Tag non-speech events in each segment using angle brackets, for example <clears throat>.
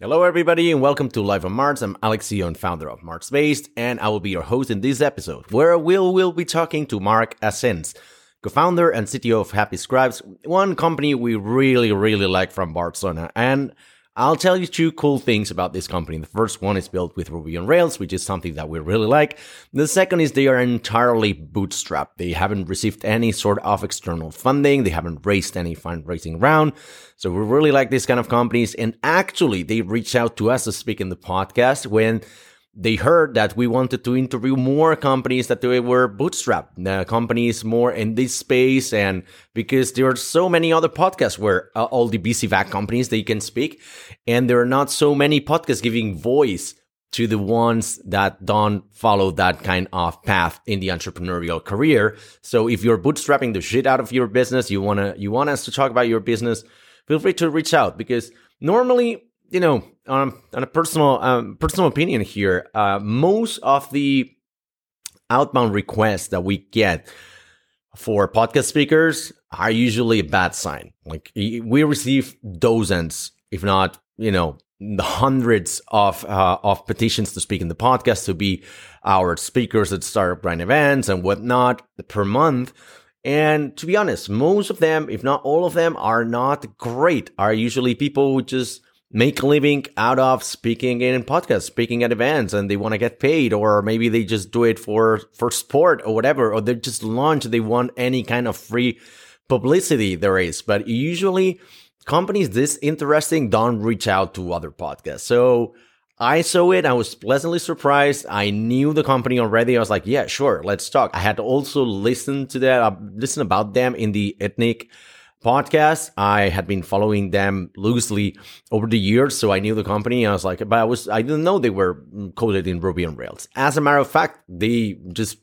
Hello, everybody, and welcome to Life on Mars. I'm Alex Zion, founder of Mars Based, and I will be your host in this episode, where we'll, will be talking to Marc Assens, co-founder and CTO of Happy Scribes, one company we really, really like from Barcelona. And I'll tell you two cool things about this company. The first one is built with Ruby on Rails, which is something that we really like. The second is they are entirely bootstrapped. They haven't received any sort of external funding. They haven't raised any fundraising round. So we really like these kind of companies. And actually, they reached out to us to speak in the podcast when they heard that we wanted to interview more companies that they were bootstrapped, uh, companies more in this space. And because there are so many other podcasts where uh, all the VC-backed companies they can speak, and there are not so many podcasts giving voice to the ones that don't follow that kind of path in the entrepreneurial career. So if you're bootstrapping the shit out of your business, you wanna you want us to talk about your business, feel free to reach out because normally you know, um, on a personal um, personal opinion here, uh, most of the outbound requests that we get for podcast speakers are usually a bad sign. Like we receive dozens, if not, you know, the hundreds of uh, of petitions to speak in the podcast to be our speakers at startup grind events and whatnot per month. And to be honest, most of them, if not all of them, are not great. Are usually people who just make a living out of speaking in podcasts, speaking at events, and they want to get paid, or maybe they just do it for for sport or whatever, or they just launch. They want any kind of free publicity there is, but usually companies this interesting don't reach out to other podcasts. So I saw it. I was pleasantly surprised. I knew the company already. I was like, yeah, sure, let's talk. I had also listened to that, uh, listen about them in the Itnig podcast. I had been following them loosely over the years, so I knew the company. I was like, but I was I didn't know they were coded in Ruby on Rails. As a matter of fact, they just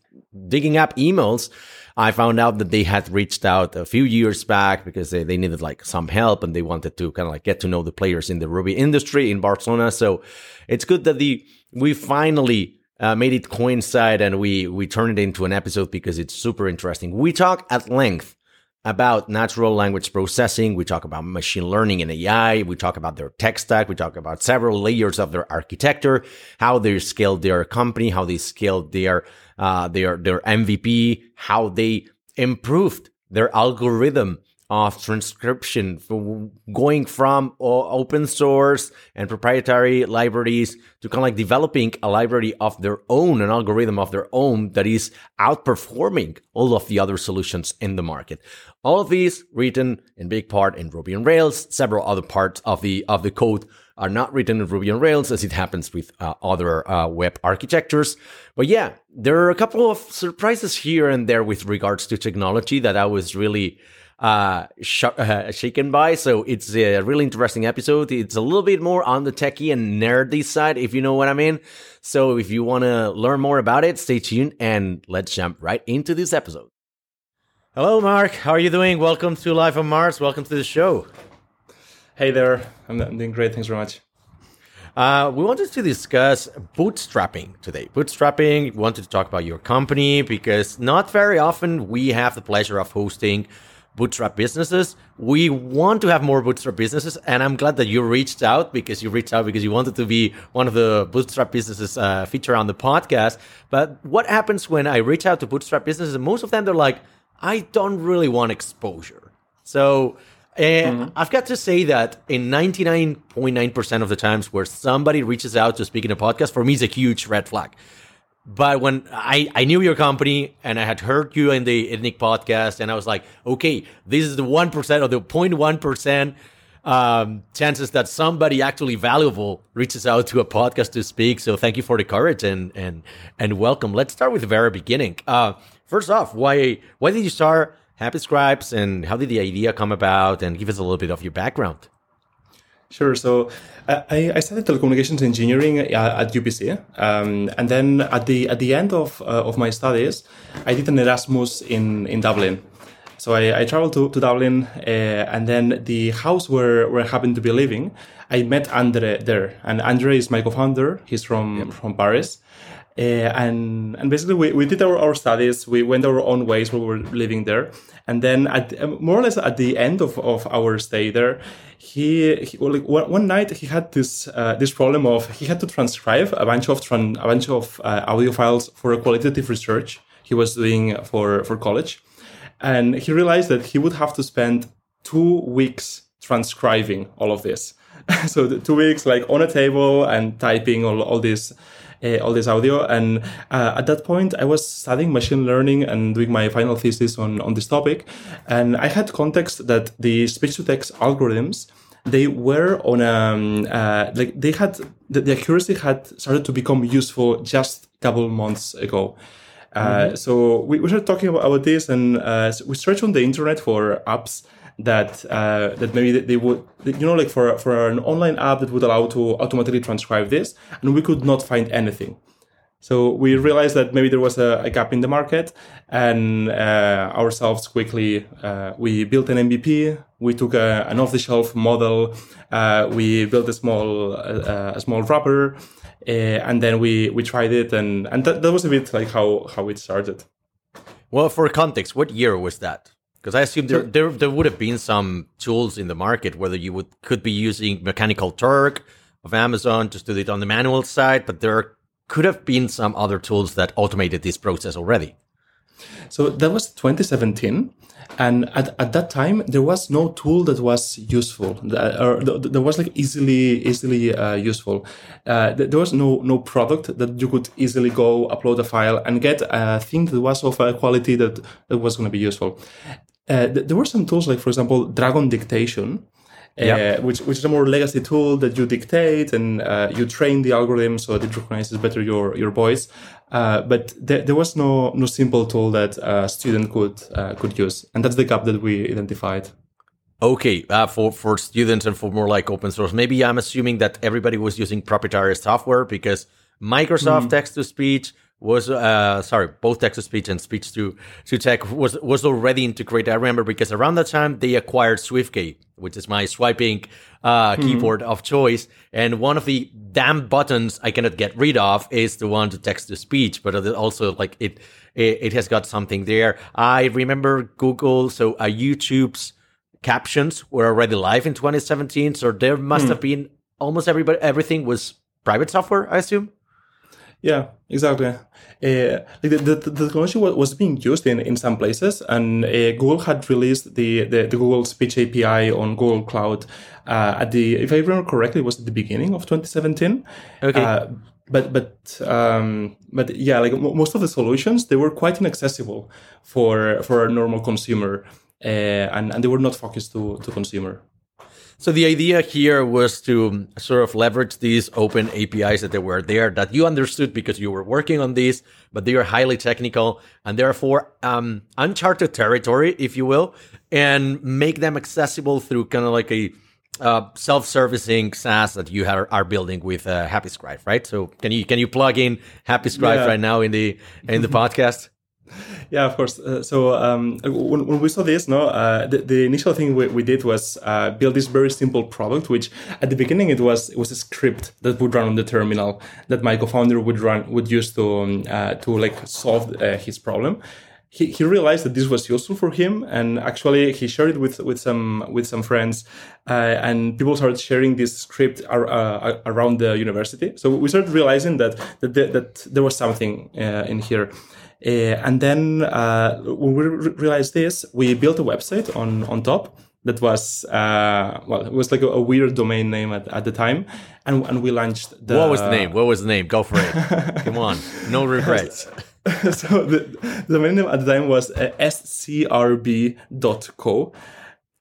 digging up emails. I found out that they had reached out a few years back because they, they needed like some help and they wanted to kind of like get to know the players in the Ruby industry in Barcelona. So it's good that the we finally uh, made it coincide and we we turned it into an episode because it's super interesting. We talk at length about natural language processing. We talk about machine learning and AI. We talk about their tech stack. We talk about several layers of their architecture, how they scaled their company, how they scaled their, uh, their, their MVP, how they improved their algorithm of transcription going from open source and proprietary libraries to kind of like developing a library of their own, an algorithm of their own that is outperforming all of the other solutions in the market. All of these written in big part in Ruby on Rails. Several other parts of the of the code are not written in Ruby on Rails, as it happens with uh, other uh, web architectures. But yeah, there are a couple of surprises here and there with regards to technology that I was really uh, sh- <laughs> uh, shaken by. So it's a really interesting episode. It's a little bit more on the techie and nerdy side, if you know what I mean. So if you want to learn more about it, stay tuned and let's jump right into this episode. Hello, Mark. How are you doing? Welcome to Life on Mars. Welcome to the show. Hey there. I'm, I'm doing great. Thanks very much. Uh, we wanted to discuss bootstrapping today. Bootstrapping, we wanted to talk about your company because not very often we have the pleasure of hosting bootstrap businesses. We want to have more bootstrap businesses, and I'm glad that you reached out because you reached out because you wanted to be one of the bootstrap businesses uh, feature on the podcast. But what happens when I reach out to bootstrap businesses? Most of them they're like, I don't really want exposure. So. And mm-hmm. I've got to say that in 99.9% of the times where somebody reaches out to speak in a podcast, for me, is a huge red flag but when I, I knew your company and I had heard you in the Itnig podcast, and I was like, okay, this is the 1% or the 0.1% um, chances that somebody actually valuable reaches out to a podcast to speak. So thank you for the courage and, and, and welcome. Let's start with the very beginning. Uh, first off, why, why did you start Happy Scribes and how did the idea come about? And give us a little bit of your background. Sure. So uh, I, I studied telecommunications engineering at, at UPC, um, and then at the at the end of uh, of my studies, I did an Erasmus in in Dublin. So I, I traveled to, to Dublin, uh, and then the house where, where I happened to be living, I met Andre there, and Andre is my co-founder. He's from from Paris, Uh, and and basically we, we did our, our studies we went our own ways while we were living there and then at more or less at the end of, of our stay there he, he well, like one, one night he had this uh, this problem of he had to transcribe a bunch of tran- a bunch of uh, audio files for a qualitative research he was doing for for college. And he realized that he would have to spend two weeks transcribing all of this. <laughs> So two weeks like on a table and typing all, all this uh, all this audio. And uh, at that point, I was studying machine learning and doing my final thesis on, on this topic. And I had context that the speech to text algorithms they were on a um, uh, like they had the, the, accuracy had started to become useful just a couple months ago. Uh, mm-hmm. So we, we started talking about, about this, and uh, we searched on the internet for apps that uh, that maybe they would you know like for for an online app that would allow to automatically transcribe this and we could not find anything. So we realized that maybe there was a, a gap in the market and uh, ourselves quickly uh, we built an mvp we took a, an off-the-shelf model. Uh, we built a small uh, a small wrapper uh, and then we we tried it and and that, that was a bit like how how it started. Well for context what year was that because I assume there, there there would have been some tools in the market whether you would could be using Mechanical Turk of Amazon just to do it on the manual side, but there could have been some other tools that automated this process already. So that was 2017, and at, at that time there was no tool that was useful, or there was like easily easily uh, useful. Uh, there was no no product that you could easily go upload a file and get a thing that was of a quality that, that was going to be useful. Uh, th- there were some tools like, for example, Dragon Dictation, uh, which which is a more legacy tool that you dictate and uh, you train the algorithm so that it recognizes better your your voice. Uh, but th- there was no no simple tool that a student could uh, could use, and that's the gap that we identified. Okay, uh, for for students and for more like open source, maybe I'm assuming that everybody was using proprietary software because Microsoft mm. text to speech was uh sorry both text to speech and speech to to tech was was already integrated i remember because around that time they acquired SwiftKey which is my swiping uh mm-hmm. keyboard of choice and one of the damn buttons i cannot get rid of is the one to text to speech but also like it it, it has got something there i remember google so uh, youtube's captions were already live in 2017 so there must mm. have been almost everybody everything was private software i assume yeah, exactly. Uh, the, the, the, technology was being used in, in some places, and uh, Google had released the, the, the, Google Speech API on Google Cloud uh, at the, if I remember correctly, it was at the beginning of 2017. Okay. Uh, but but um, but yeah, like most of the solutions, they were quite inaccessible for for a normal consumer, uh, and and they were not focused to to consumer. So the idea here was to sort of leverage these open APIs that they were there that you understood because you were working on these, but they are highly technical and therefore um, uncharted territory, if you will, and make them accessible through kind of like a uh, self-servicing SaaS that you are, are building with uh, HappyScribe, right? So can you can you plug in HappyScribe yeah. right now in the in the <laughs> podcast? Yeah, of course. Uh, so um, when, when, we saw this, no, uh, the, the, initial thing we, we did was uh, build this very simple product, which at the beginning it was it was a script that would run on the terminal that my co-founder would run would use to um, uh, to like solve uh, his problem. He, he realized that this was useful for him, and actually he shared it with with some with some friends, uh, and people started sharing this script ar- around the university. So we started realizing that that, that there was something in here. Uh, and then uh, when we re- realized this, we built a website on on top that was uh, well, it was like a, a, weird domain name at, at the time, and and we launched the. What was the name? What was the name? Go for it! <laughs> Come on, no regrets. <laughs> so the, the domain name at the time was uh, scrb.co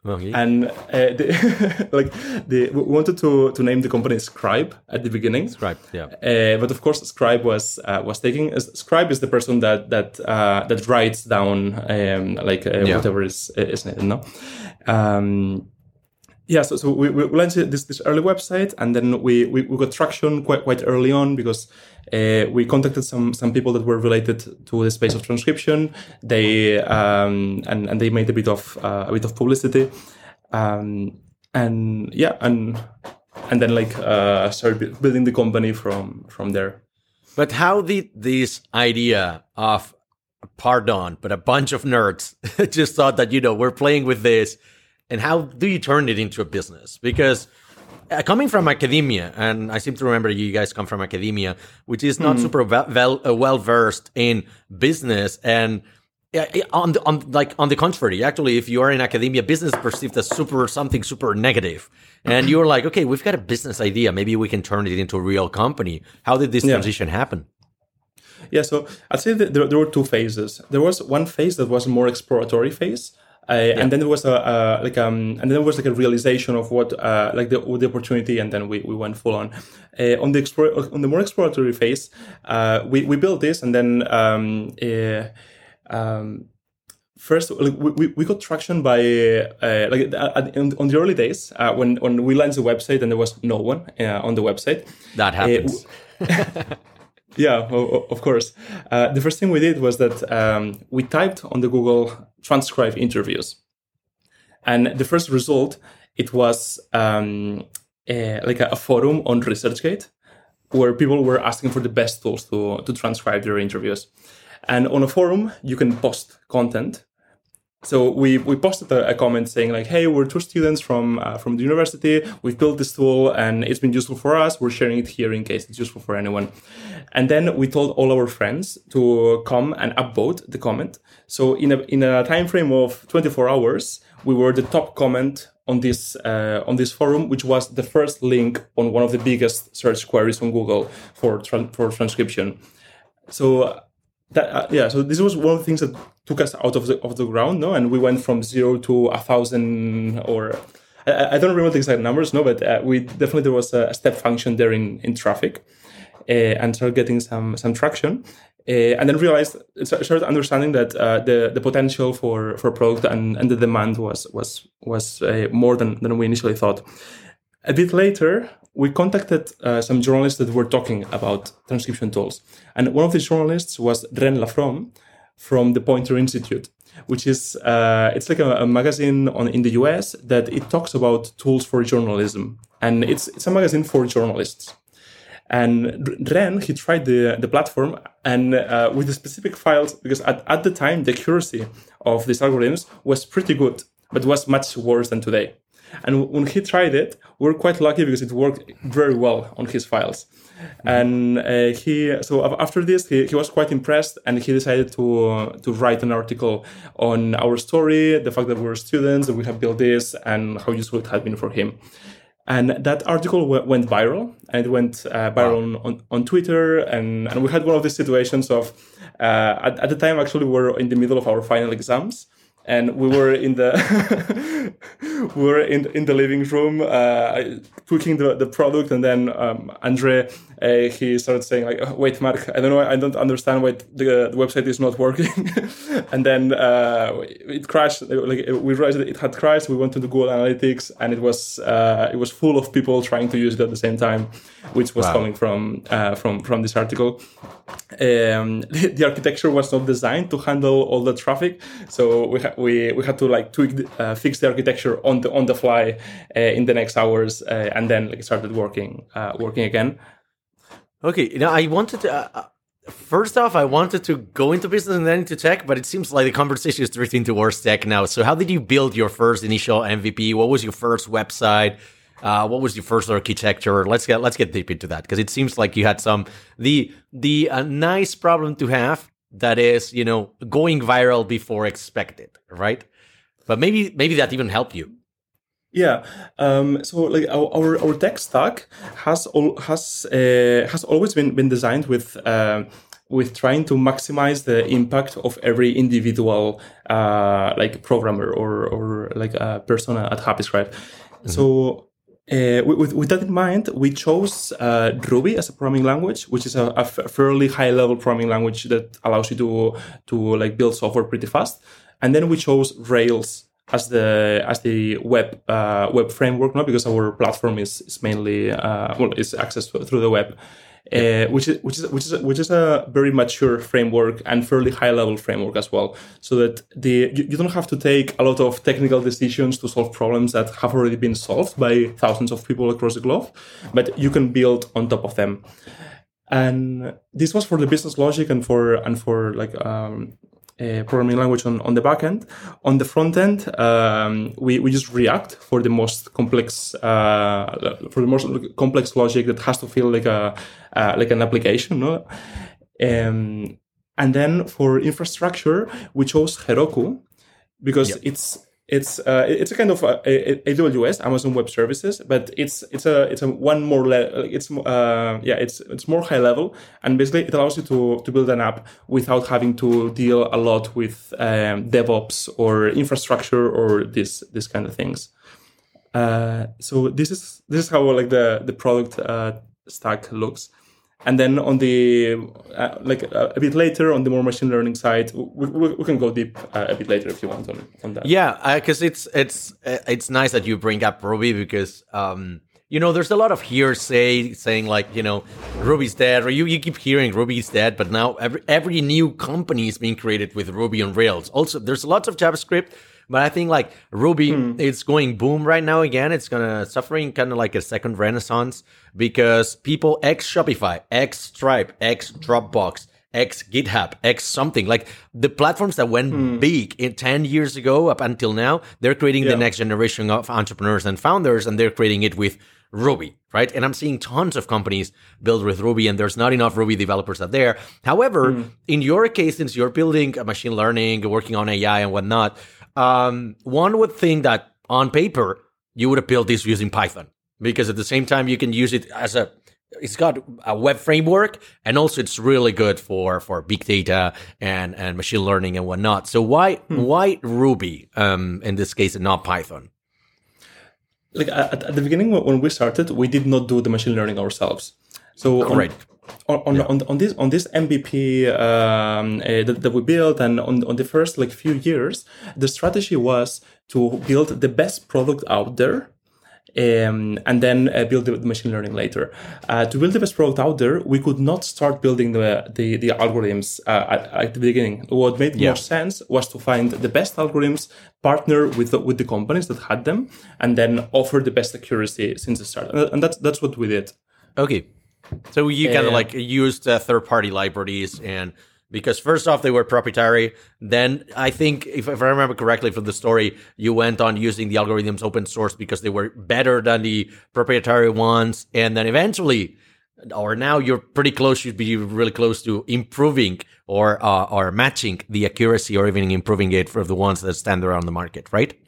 Okay. And uh, the, <laughs> like the, we wanted to to name the company Scribe at the beginning. Scribe, yeah. Uh, but of course, Scribe was uh, was taking. Scribe is the person that that uh, that writes down um, like uh, yeah. whatever is is needed. No. Um, yeah, so, so we, we launched this, this early website and then we, we, we got traction quite, quite early on because uh, we contacted some, some people that were related to the space of transcription. They, um, and, and they made a bit of, uh, a bit of publicity. Um, and yeah, and, and then like, uh, started building the company from, from there. But how did this idea of pardon, but a bunch of nerds <laughs> just thought that you know we're playing with this, and how do you turn it into a business? Because uh, coming from academia, and I seem to remember you guys come from academia, which is not mm. super well, uh, well versed in business and. on the, on like on the contrary, actually, if you are in academia, business perceived as super something super negative, and you're like, okay, we've got a business idea, maybe we can turn it into a real company. How did this yeah. transition happen? Yeah, so I'd say that there, there, were two phases. There was one phase that was a more exploratory phase, uh, yeah. and then there was a, like um and then there was like a realization of what uh, like the, the opportunity, and then we, we went full on. Uh, on the explore, on the more exploratory phase, uh, we we built this, and then um, uh, um first like, we, we got traction by uh, like on the early days uh, when when we launched the website and there was no one uh, on the website that happens <laughs> Yeah, of course. Uh, the first thing we did was that um, we typed on the Google transcribe interviews, and the first result it was um, a, like a, a, forum on ResearchGate where people were asking for the best tools to to transcribe their interviews. And on a forum, you can post content so we, we posted a, a, comment saying like, "Hey, we're two students from uh, from the university. We've built this tool and it's been useful for us. We're sharing it here in case it's useful for anyone." And then we told all our friends to come and upvote the comment. So in a in a time frame of 24 hours, we were the top comment on this uh, on this forum, which was the first link on one of the biggest search queries on Google for tra- for transcription. So that uh, yeah so this was one of the things that took us out of the of the ground no? And we went from zero to a thousand or I, I don't remember the exact numbers no? But uh, we definitely there was a step function there in in traffic uh, and started getting some some traction uh, and then realized started understanding that uh, the the potential for for product and, and the demand was was was uh, more than than we initially thought a bit later we contacted uh, some journalists that were talking about transcription tools. And one of these journalists was Ren LaForme from the Poynter Institute, which is uh, it's like a, a, magazine on in the US that it talks about tools for journalism, and it's it's a magazine for journalists. And Ren he tried the the platform and uh, with the specific files because at, at the time the accuracy of these algorithms was pretty good, but was much worse than today. And when he tried it, we are quite lucky because it worked very well on his files. Mm-hmm. And uh, he, so after this, he, he was quite impressed, and he decided to uh, to write an article on our story, the fact that we're students, that we have built this, and how useful it had been for him. And that article w- went viral, and it went uh, viral wow. on, on Twitter, and, and we had one of these situations of, uh, at, at the time, actually, we were in the middle of our final exams, and we were in the <laughs> we were in in the living room uh, cooking the, the product. And then um, Andre uh, he started saying like wait Mark I don't know I don't understand why the, the website is not working. <laughs> And then uh, it crashed. Like we realized that it had crashed. We went to the Google Analytics and it was uh, it was full of people trying to use it at the same time which was wow. coming from uh, from from this article. Um, the, <laughs> the, architecture was not designed to handle all the traffic. So we ha- we we had to like tweak uh, fix the architecture on the on the fly uh, in the next hours uh, and then like started working working again okay now i wanted to First off, I wanted to go into business and then into tech, but it seems like the conversation is drifting towards tech now. So, how did you build your first initial MVP? What was your first website? Uh, what was your first architecture? Let's get let's get deep into that because it seems like you had some the the uh, nice problem to have that is you know going viral before expected, right? But maybe maybe that even helped you. Yeah. Um, so like our, our, tech stack has all, has uh, has always been been designed with. Uh, with trying to maximize the impact of every individual uh, like programmer or or like a persona at HappyScribe. Mm-hmm. So uh, with, with, that in mind, we chose uh, Ruby as a programming language, which is a, a fairly high level programming language that allows you to to like build software pretty fast. And then we chose Rails as the as the web uh, web framework, not because our platform is, is mainly uh, well is accessed through the web uh, which is which is which is which is a very mature framework and fairly high level framework as well. So that the you, you, don't have to take a lot of technical decisions to solve problems that have already been solved by thousands of people across the globe, but you can build on top of them. and this was for the business logic and for and for like um, a programming language on, on the back end. On the front end, um, we, we use React for the most complex uh, for the most complex logic that has to feel like a uh, like an application. No? Um, and then for infrastructure, we chose Heroku because yep. it's it's uh, it's a kind of uh, AWS Amazon Web Services, but it's it's a it's a one more level. It's uh, yeah, it's it's more high level, and basically it allows you to to build an app without having to deal a lot with um, DevOps or infrastructure or this this kind of things. Uh, so this is this is how like the the product uh, stack looks and then on the uh, like uh, a bit later on the more machine learning side we, we, we can go deep uh, a bit later if you want on, on that. Yeah because uh, it's it's uh, it's nice that you bring up ruby because um you know there's a lot of hearsay saying like you know ruby's dead or you, you keep hearing ruby's dead but now every every new company is being created with ruby on rails. Also there's lots of javascript but I think like Ruby, hmm. it's going boom right now again. It's gonna suffering kind of like a second renaissance because people X Shopify, X Stripe, X Dropbox, X GitHub, X something like the platforms that went hmm. big in 10 years ago up until now, they're creating yeah. the next generation of entrepreneurs and founders and they're creating it with Ruby, right? And I'm seeing tons of companies build with Ruby, and there's not enough Ruby developers out there. However, mm. in your case, since you're building a machine learning, working on AI and whatnot, um, one would think that on paper you would have built this using Python because at the same time you can use it as a it's got a web framework and also it's really good for for big data and and machine learning and whatnot. So why hmm. why Ruby um, in this case and not Python? Like at, at, the beginning when we started, we did not do the machine learning ourselves. So correct. On, on on, yeah. on, on, this on this MVP um, uh, that, that, we built and on, on the first like few years, the strategy was to build the best product out there. Um, and then uh, build the, machine learning later. Uh, to build the best product out there, we could not start building the the, the algorithms uh, at, at, the beginning. What made yeah. more sense was to find the best algorithms, partner with the, with the companies that had them, and then offer the best accuracy since the start. And that's that's what we did. Okay, so you kind of like used uh, third party libraries and because first off they were proprietary. Then i think if, if, i remember correctly from the story you went on using the algorithms open source because they were better than the proprietary ones. And then eventually or now you're pretty close you'd be really close to improving or uh, or matching the accuracy or even improving it for the ones that stand around the market right?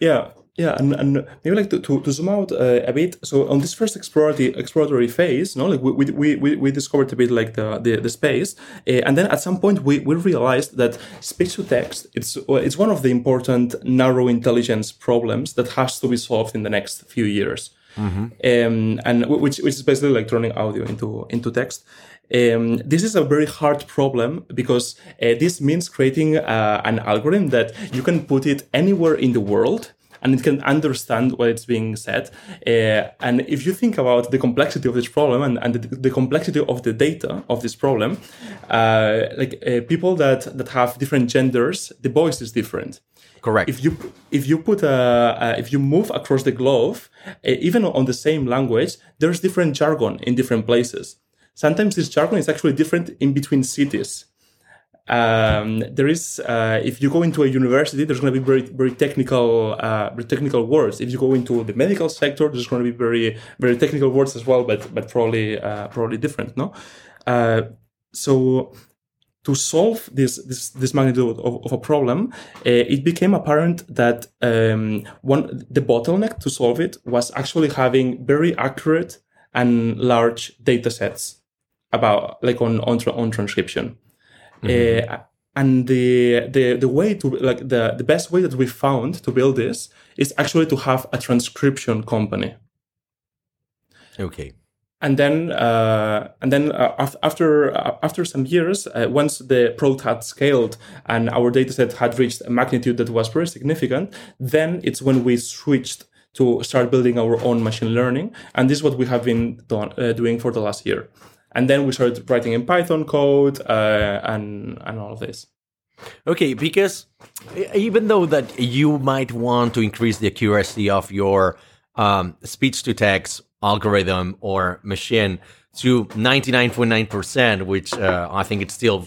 Yeah yeah, and, and maybe like to, to, to zoom out uh, a bit. So on this first exploratory exploratory phase, no, like we we, we, we discovered a bit like the the, the space, uh, and then at some point we, we realized that speech to text it's it's one of the important narrow intelligence problems that has to be solved in the next few years, mm-hmm. um, and which which is basically like turning audio into into text. Um, this is a very hard problem because uh, this means creating uh, an algorithm that you can put it anywhere in the world and it can understand what it's being said. Uh, and if you think about the complexity of this problem and, and the, the complexity of the data of this problem, uh, like uh, people that, that have different genders, the voice is different. Correct. If you if you put a, if you move across the globe, uh, even on the same language, there's different jargon in different places. Sometimes this jargon is actually different in between cities um, there is uh, if you go into a university there's going to be very very technical uh, very technical words. If you go into the medical sector there's going to be very very technical words as well but but probably uh, probably different no? Uh, so to solve this this, this magnitude of, of a problem uh, it became apparent that um, one the bottleneck to solve it was actually having very accurate and large data sets about like on on, on transcription Mm-hmm. Uh, and the, the the way to like the the best way that we found to build this is actually to have a transcription company. Okay. And then, uh, and then uh, after uh, after some years, uh, once the product had scaled and our dataset had reached a magnitude that was very significant, then it's when we switched to start building our own machine learning, and this is what we have been done, uh, doing for the last year and then we started writing in Python code uh, and and all of this. Okay, because even though that you might want to increase the accuracy of your um, speech to text algorithm or machine to 99.9%, which uh, I think it's still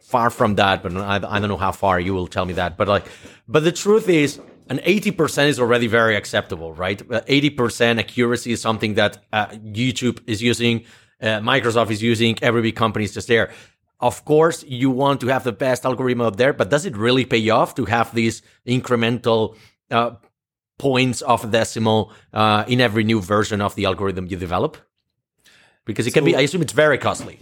far from that, but I, I don't know how far you will tell me that. But like, but the truth is, an 80% is already very acceptable, right? 80% accuracy is something that uh, YouTube is using, uh, Microsoft is using, every big company is just there. Of course, you want to have the best algorithm out there, but does it really pay off to have these incremental uh, points of decimal uh, in every new version of the algorithm you develop? Because it so, can be, I assume it's very costly.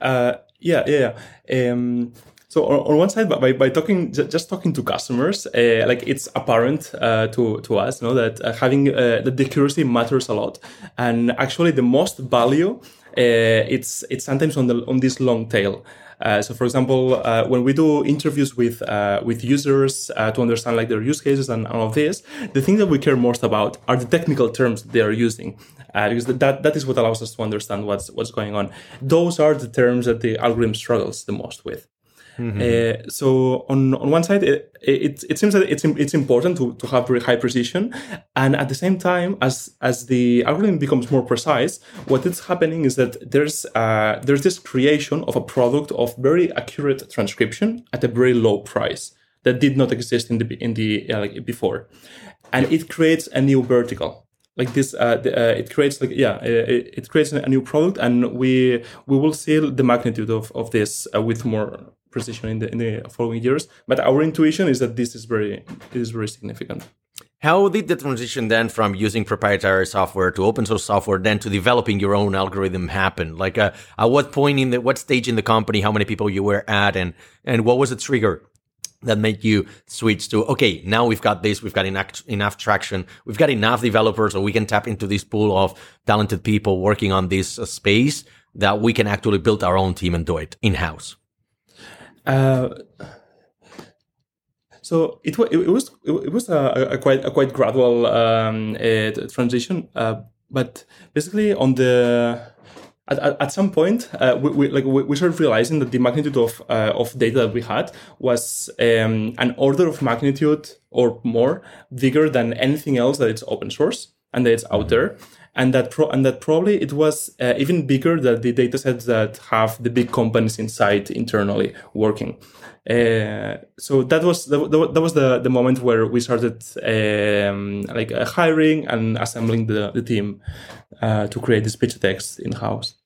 Uh, yeah, yeah. yeah. Um, so on, on, one side, by, by talking, just talking to customers, uh, like it's apparent uh, to to us, you know, that uh, having uh, the accuracy matters a lot, and actually the most value, uh, it's it's sometimes on the on this long tail. Uh, so, for example, when we do interviews with with users to understand like their use cases and all of this, the thing that we care most about are the technical terms they are using, uh, because that that is what allows us to understand what's what's going on. Those are the terms that the algorithm struggles the most with. Mm-hmm. Uh, so on on one side, it, it, it seems that it's it's important to, to have very high precision, and at the same time, as as the algorithm becomes more precise, what is happening is that there's uh, there's this creation of a product of very accurate transcription at a very low price that did not exist in the in the uh, like before, and it creates a new vertical. Like this uh, the, uh, it creates like yeah it, it, creates a new product and we we will see the magnitude of, of this uh, with more precision in the in the following years. But our intuition is that this is very is very significant. How did the transition then from using proprietary software to open source software then to developing your own algorithm happen? Like, uh, at what point in the what stage in the company, how many people you were at, and and what was the trigger that made you switch to okay now we've got this we've got enough, enough traction we've got enough developers so we can tap into this pool of talented people working on this uh, space that we can actually build our own team and do it in house uh, so it, it, was it was a, a quite a quite gradual um, transition, uh, but basically on the at, at, some point, uh, we, we, like we, started realizing that the magnitude of uh, of data that we had was um, an order of magnitude or more bigger than anything else that it's open source and that it's out there and that pro- and that probably it was uh, even bigger than the data sets that have the big companies inside internally working. Uh, so that was the, that was the, the moment where we started um, like uh, hiring and assembling the, the team uh, to create the speech text in house.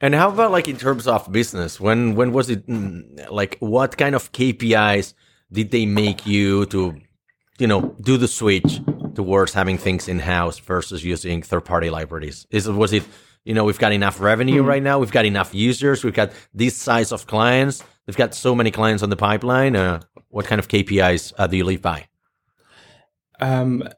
And how about like in terms of business? When when was it mm, like what kind of KPIs did they make you to you know do the switch towards having things in house versus using third party libraries? Is was it you know we've got enough revenue mm. right now, we've got enough users, we've got this size of clients, we've got so many clients on the pipeline. Uh, what kind of KPIs uh, do you live by? Um,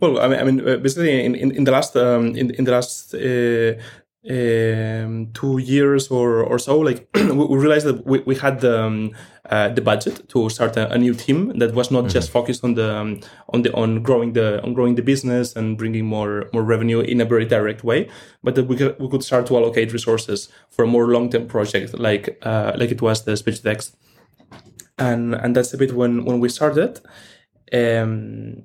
well, I mean, I mean, uh, basically, in, in, in the last um, in, in the last uh, um, two years or, or so, like <clears throat> we realized that we, we had the, um, uh, the budget to start a, a, new team that was not mm-hmm. just focused on the um, on the on growing the on growing the business and bringing more more revenue in a very direct way, but that we could, we could start to allocate resources for a more long term project like uh, like it was the speech text, and and that's a bit when when we started. Um,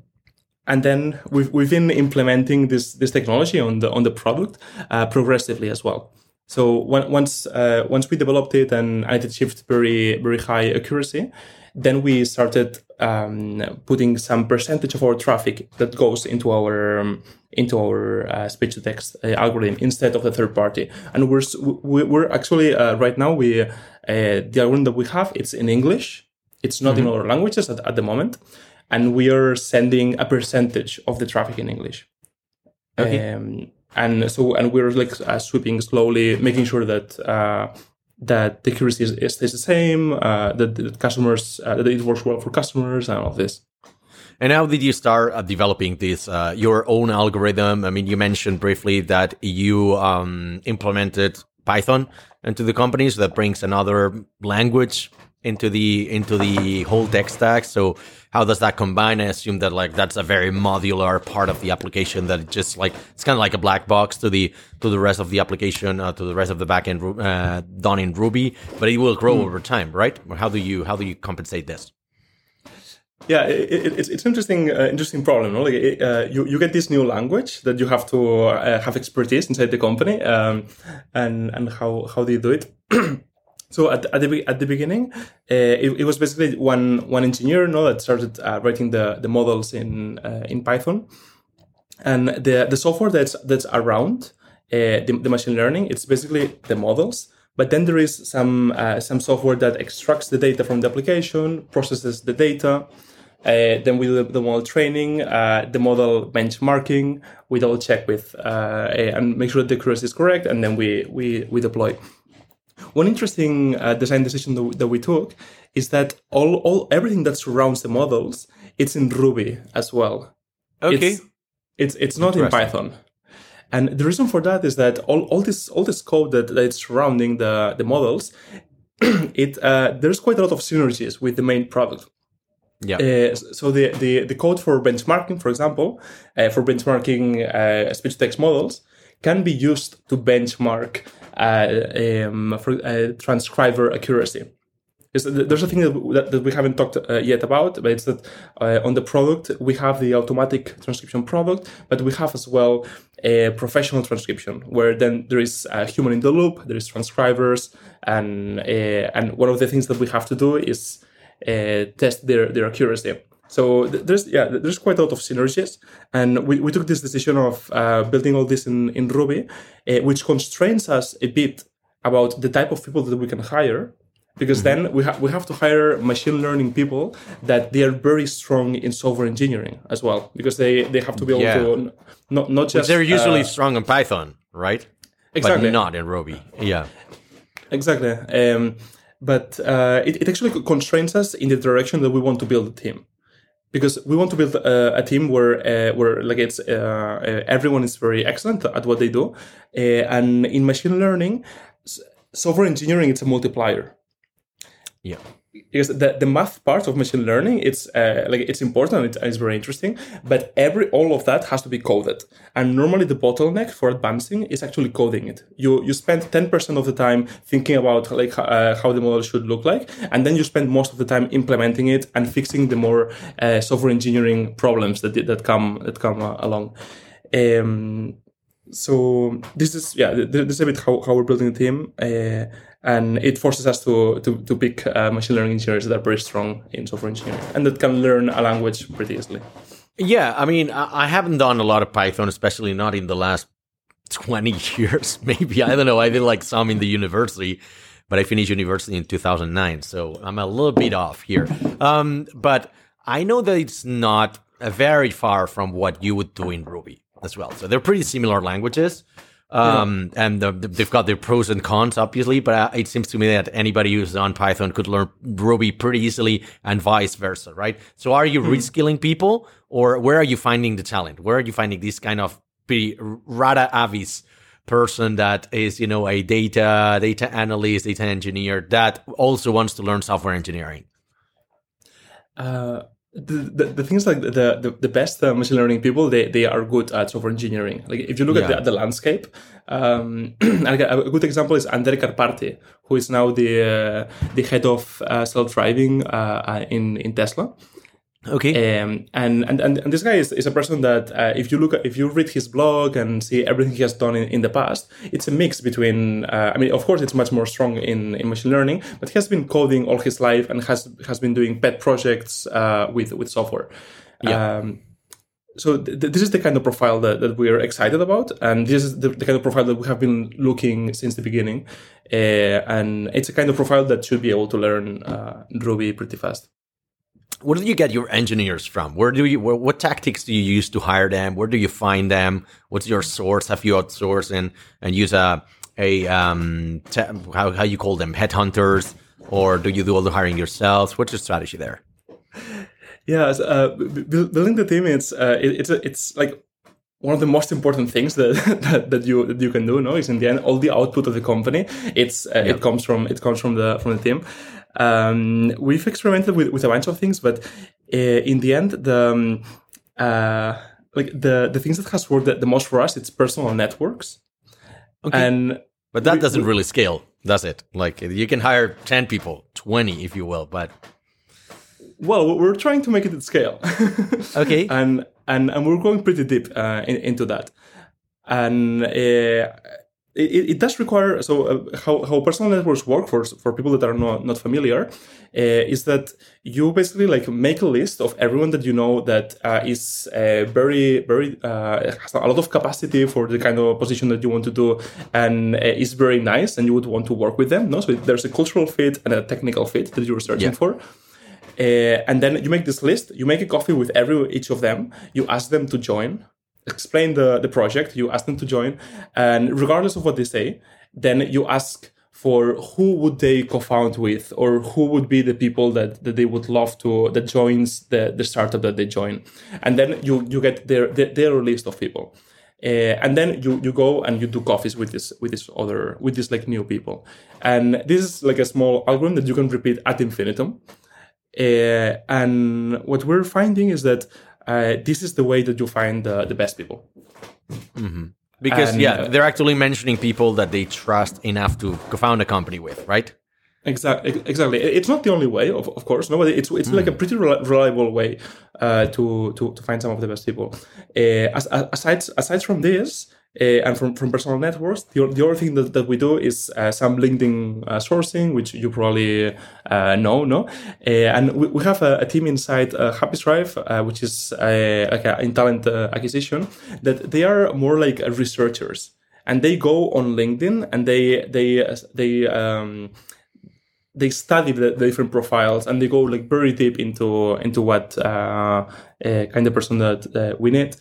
and then we've, we've been implementing this this technology on the on the product uh, progressively as well. So when, once uh, once we developed it and, it achieved very very high accuracy, then we started um, putting some percentage of our traffic that goes into our um, into our uh, speech to text uh, algorithm instead of the third party. And we're we're actually uh, right now we uh, the algorithm that we have it's in English. It's not mm-hmm. in other languages at, at the moment and we are sending a percentage of the traffic in English. Okay. Um, and so, and we're like uh, sweeping slowly, making sure that uh, that the accuracy is, stays the same, uh, that, that customers uh, that it works well for customers, and all of this. And how did you start uh, developing this uh, your own algorithm? I mean, you mentioned briefly that you um, implemented Python into the company, so that brings another language into the into the whole tech stack. So how does that combine? I assume that like that's a very modular part of the application that it just like it's kind of like a black box to the to the rest of the application uh, to the rest of the backend uh, done in Ruby, but it will grow mm. over time, right? Or how do you how do you compensate this? yeah, it, it, it's it's interesting uh, interesting problem. No? Like it, uh, you you get this new language that you have to uh, have expertise inside the company, um, and and how how do you do it? <clears throat> so at, at the at the beginning, uh, it, it, was basically one one engineer, that started uh, writing the the models in uh, in Python, and the the software that's that's around the, the machine learning, it's basically the models. But then there is some some software that extracts the data from the application, processes the data, uh, then we do the model training, uh, the model benchmarking. We double check with uh, and make sure the accuracy is correct, and then we we we deploy. One interesting uh, design decision that, that we took is that all all everything that surrounds the models it's in Ruby as well. Okay, it's it's, it's not in Python. And the reason for that is that all, all this all this code that, that is surrounding the, the models, <clears throat> it uh, there's quite a lot of synergies with the main product. Yeah. Uh, so the, the, the code for benchmarking, for example, uh, for benchmarking uh, speech text models, can be used to benchmark um, for uh, transcriber accuracy. There's a thing that, that we haven't talked uh, yet about, but it's that on the product we have the automatic transcription product, but we have as well a professional transcription where then there is a human in the loop, there is transcribers, and and one of the things that we have to do is uh, test their, their accuracy. So there's yeah there's quite a lot of synergies, and we, we took this decision of uh, building all this in in Ruby, uh, which constrains us a bit about the type of people that we can hire, because mm-hmm. then we have we have to hire machine learning people that they are very strong in software engineering as well, because they they have to be able yeah. to not not just they're usually uh, strong in Python, right? Exactly, but not in Ruby. Yeah, exactly. Um, but uh, it, it actually constrains us in the direction that we want to build a team because we want to build a, team where uh, where like it's uh, uh everyone is very excellent at what they do. Uh, and in machine learning software engineering it's a multiplier. Yeah because the, the math part of machine learning it's uh, like it's important it's, it's very interesting but every all of that has to be coded. And normally the bottleneck for advancing is actually coding it. You you spend 10% of the time thinking about like uh, how the model should look like and then you spend most of the time implementing it and fixing the more uh, software engineering problems that that come that come uh, along. Um, so this is yeah this is a bit how, how we're building the team. Uh, and it forces us to to, to pick uh, machine learning engineers that are very strong in software engineering and that can learn a language pretty easily. Yeah, I mean, I haven't done a lot of Python, especially not in the last twenty <laughs> years. Maybe I don't know. I did like some in the university, but I finished university in two thousand nine, so I'm a little bit off here. Um, but I know that it's not very far from what you would do in Ruby as well. So they're pretty similar languages. Um, yeah. and the, the, they've got their pros and cons, obviously, but uh, it seems to me that anybody who's on Python could learn Ruby pretty easily and vice versa, right? So are you mm. reskilling people or where are you finding the talent? Where are you finding this kind of pretty rara avis person that is, you know, a data, data analyst, data engineer that also wants to learn software engineering? Uh, the, the, the things like the, the, the best uh, machine learning people they, they are good at software engineering like if you look yeah. at, the, the landscape um, <clears throat> a good example is Andrej Karpathy who is now the uh, the head of uh, self-driving uh, uh, in in Tesla Okay. Um, and, and, and this guy is, is a person that uh, if you look at, if you read his blog and see everything he has done in, in the past, it's a mix between. Uh, I mean, of course, it's much more strong in, in machine learning, but he has been coding all his life and has has been doing pet projects uh, with with software. Yeah. Um, so th- this is the kind of profile that, that we are excited about, and this is the, the kind of profile that we have been looking since the beginning. Uh, and it's a kind of profile that should be able to learn uh, Ruby pretty fast where do you get your engineers from? Where do you where, what tactics do you use to hire them? Where do you find them? What's your source? Have you outsourced and and use a a um te- how how you call them headhunters, or do you do all the hiring yourselves? What's your strategy there? Yeah, uh, building the team it's uh, it, it's it's like one of the most important things that, <laughs> that, that you that you can do no is in the end all the output of the company it's uh, yeah. it comes from it comes from the from the team um, we've experimented with, with a bunch of things but uh, in the end the um, uh, like the the things that has worked the, the most for us it's personal networks okay. and but that we, doesn't we, really scale does it like you can hire 10 people 20 if you will but well, we're trying to make it at scale. <laughs> okay. And and and we're going pretty deep uh, in, into that, and. It, it, does require so uh, how, how personal networks work for for people that are not, not familiar uh, is that you basically like make a list of everyone that you know that uh, is uh, very very uh, has a lot of capacity for the kind of position that you want to do and uh, is very nice and you would want to work with them no so there's a cultural fit and a technical fit that you're searching yeah. for and then you make this list you make a coffee with every each of them you ask them to join explain the, the project, you ask them to join, and regardless of what they say, then you ask for who would they co-found with or who would be the people that, that they would love to that joins the, the startup that they join. And then you you get their their, their list of people. Uh, and then you you go and you do coffees with this with this other with this like new people. And this is like a small algorithm that you can repeat ad infinitum. Uh, and what we're finding is that uh, this is the way that you find the, the best people. Mm-hmm. Because and, yeah, uh, they're actually mentioning people that they trust enough to co-found a company with, right? Exactly. Exactly. It's not the only way, of, of course. No, it's it's mm. like a pretty reliable way uh, to, to to find some of the best people. Uh, aside aside from this, uh, and from, from personal networks, the, the other thing that, that we do is uh, some LinkedIn uh, sourcing, which you probably uh, know, no? Uh, and we, we have a, a team inside uh, HappyScribe, which is like a, in talent acquisition, that they are more like researchers, and they go on LinkedIn and they they they um, they study the, the, different profiles and they go like very deep into into what kind of person that we need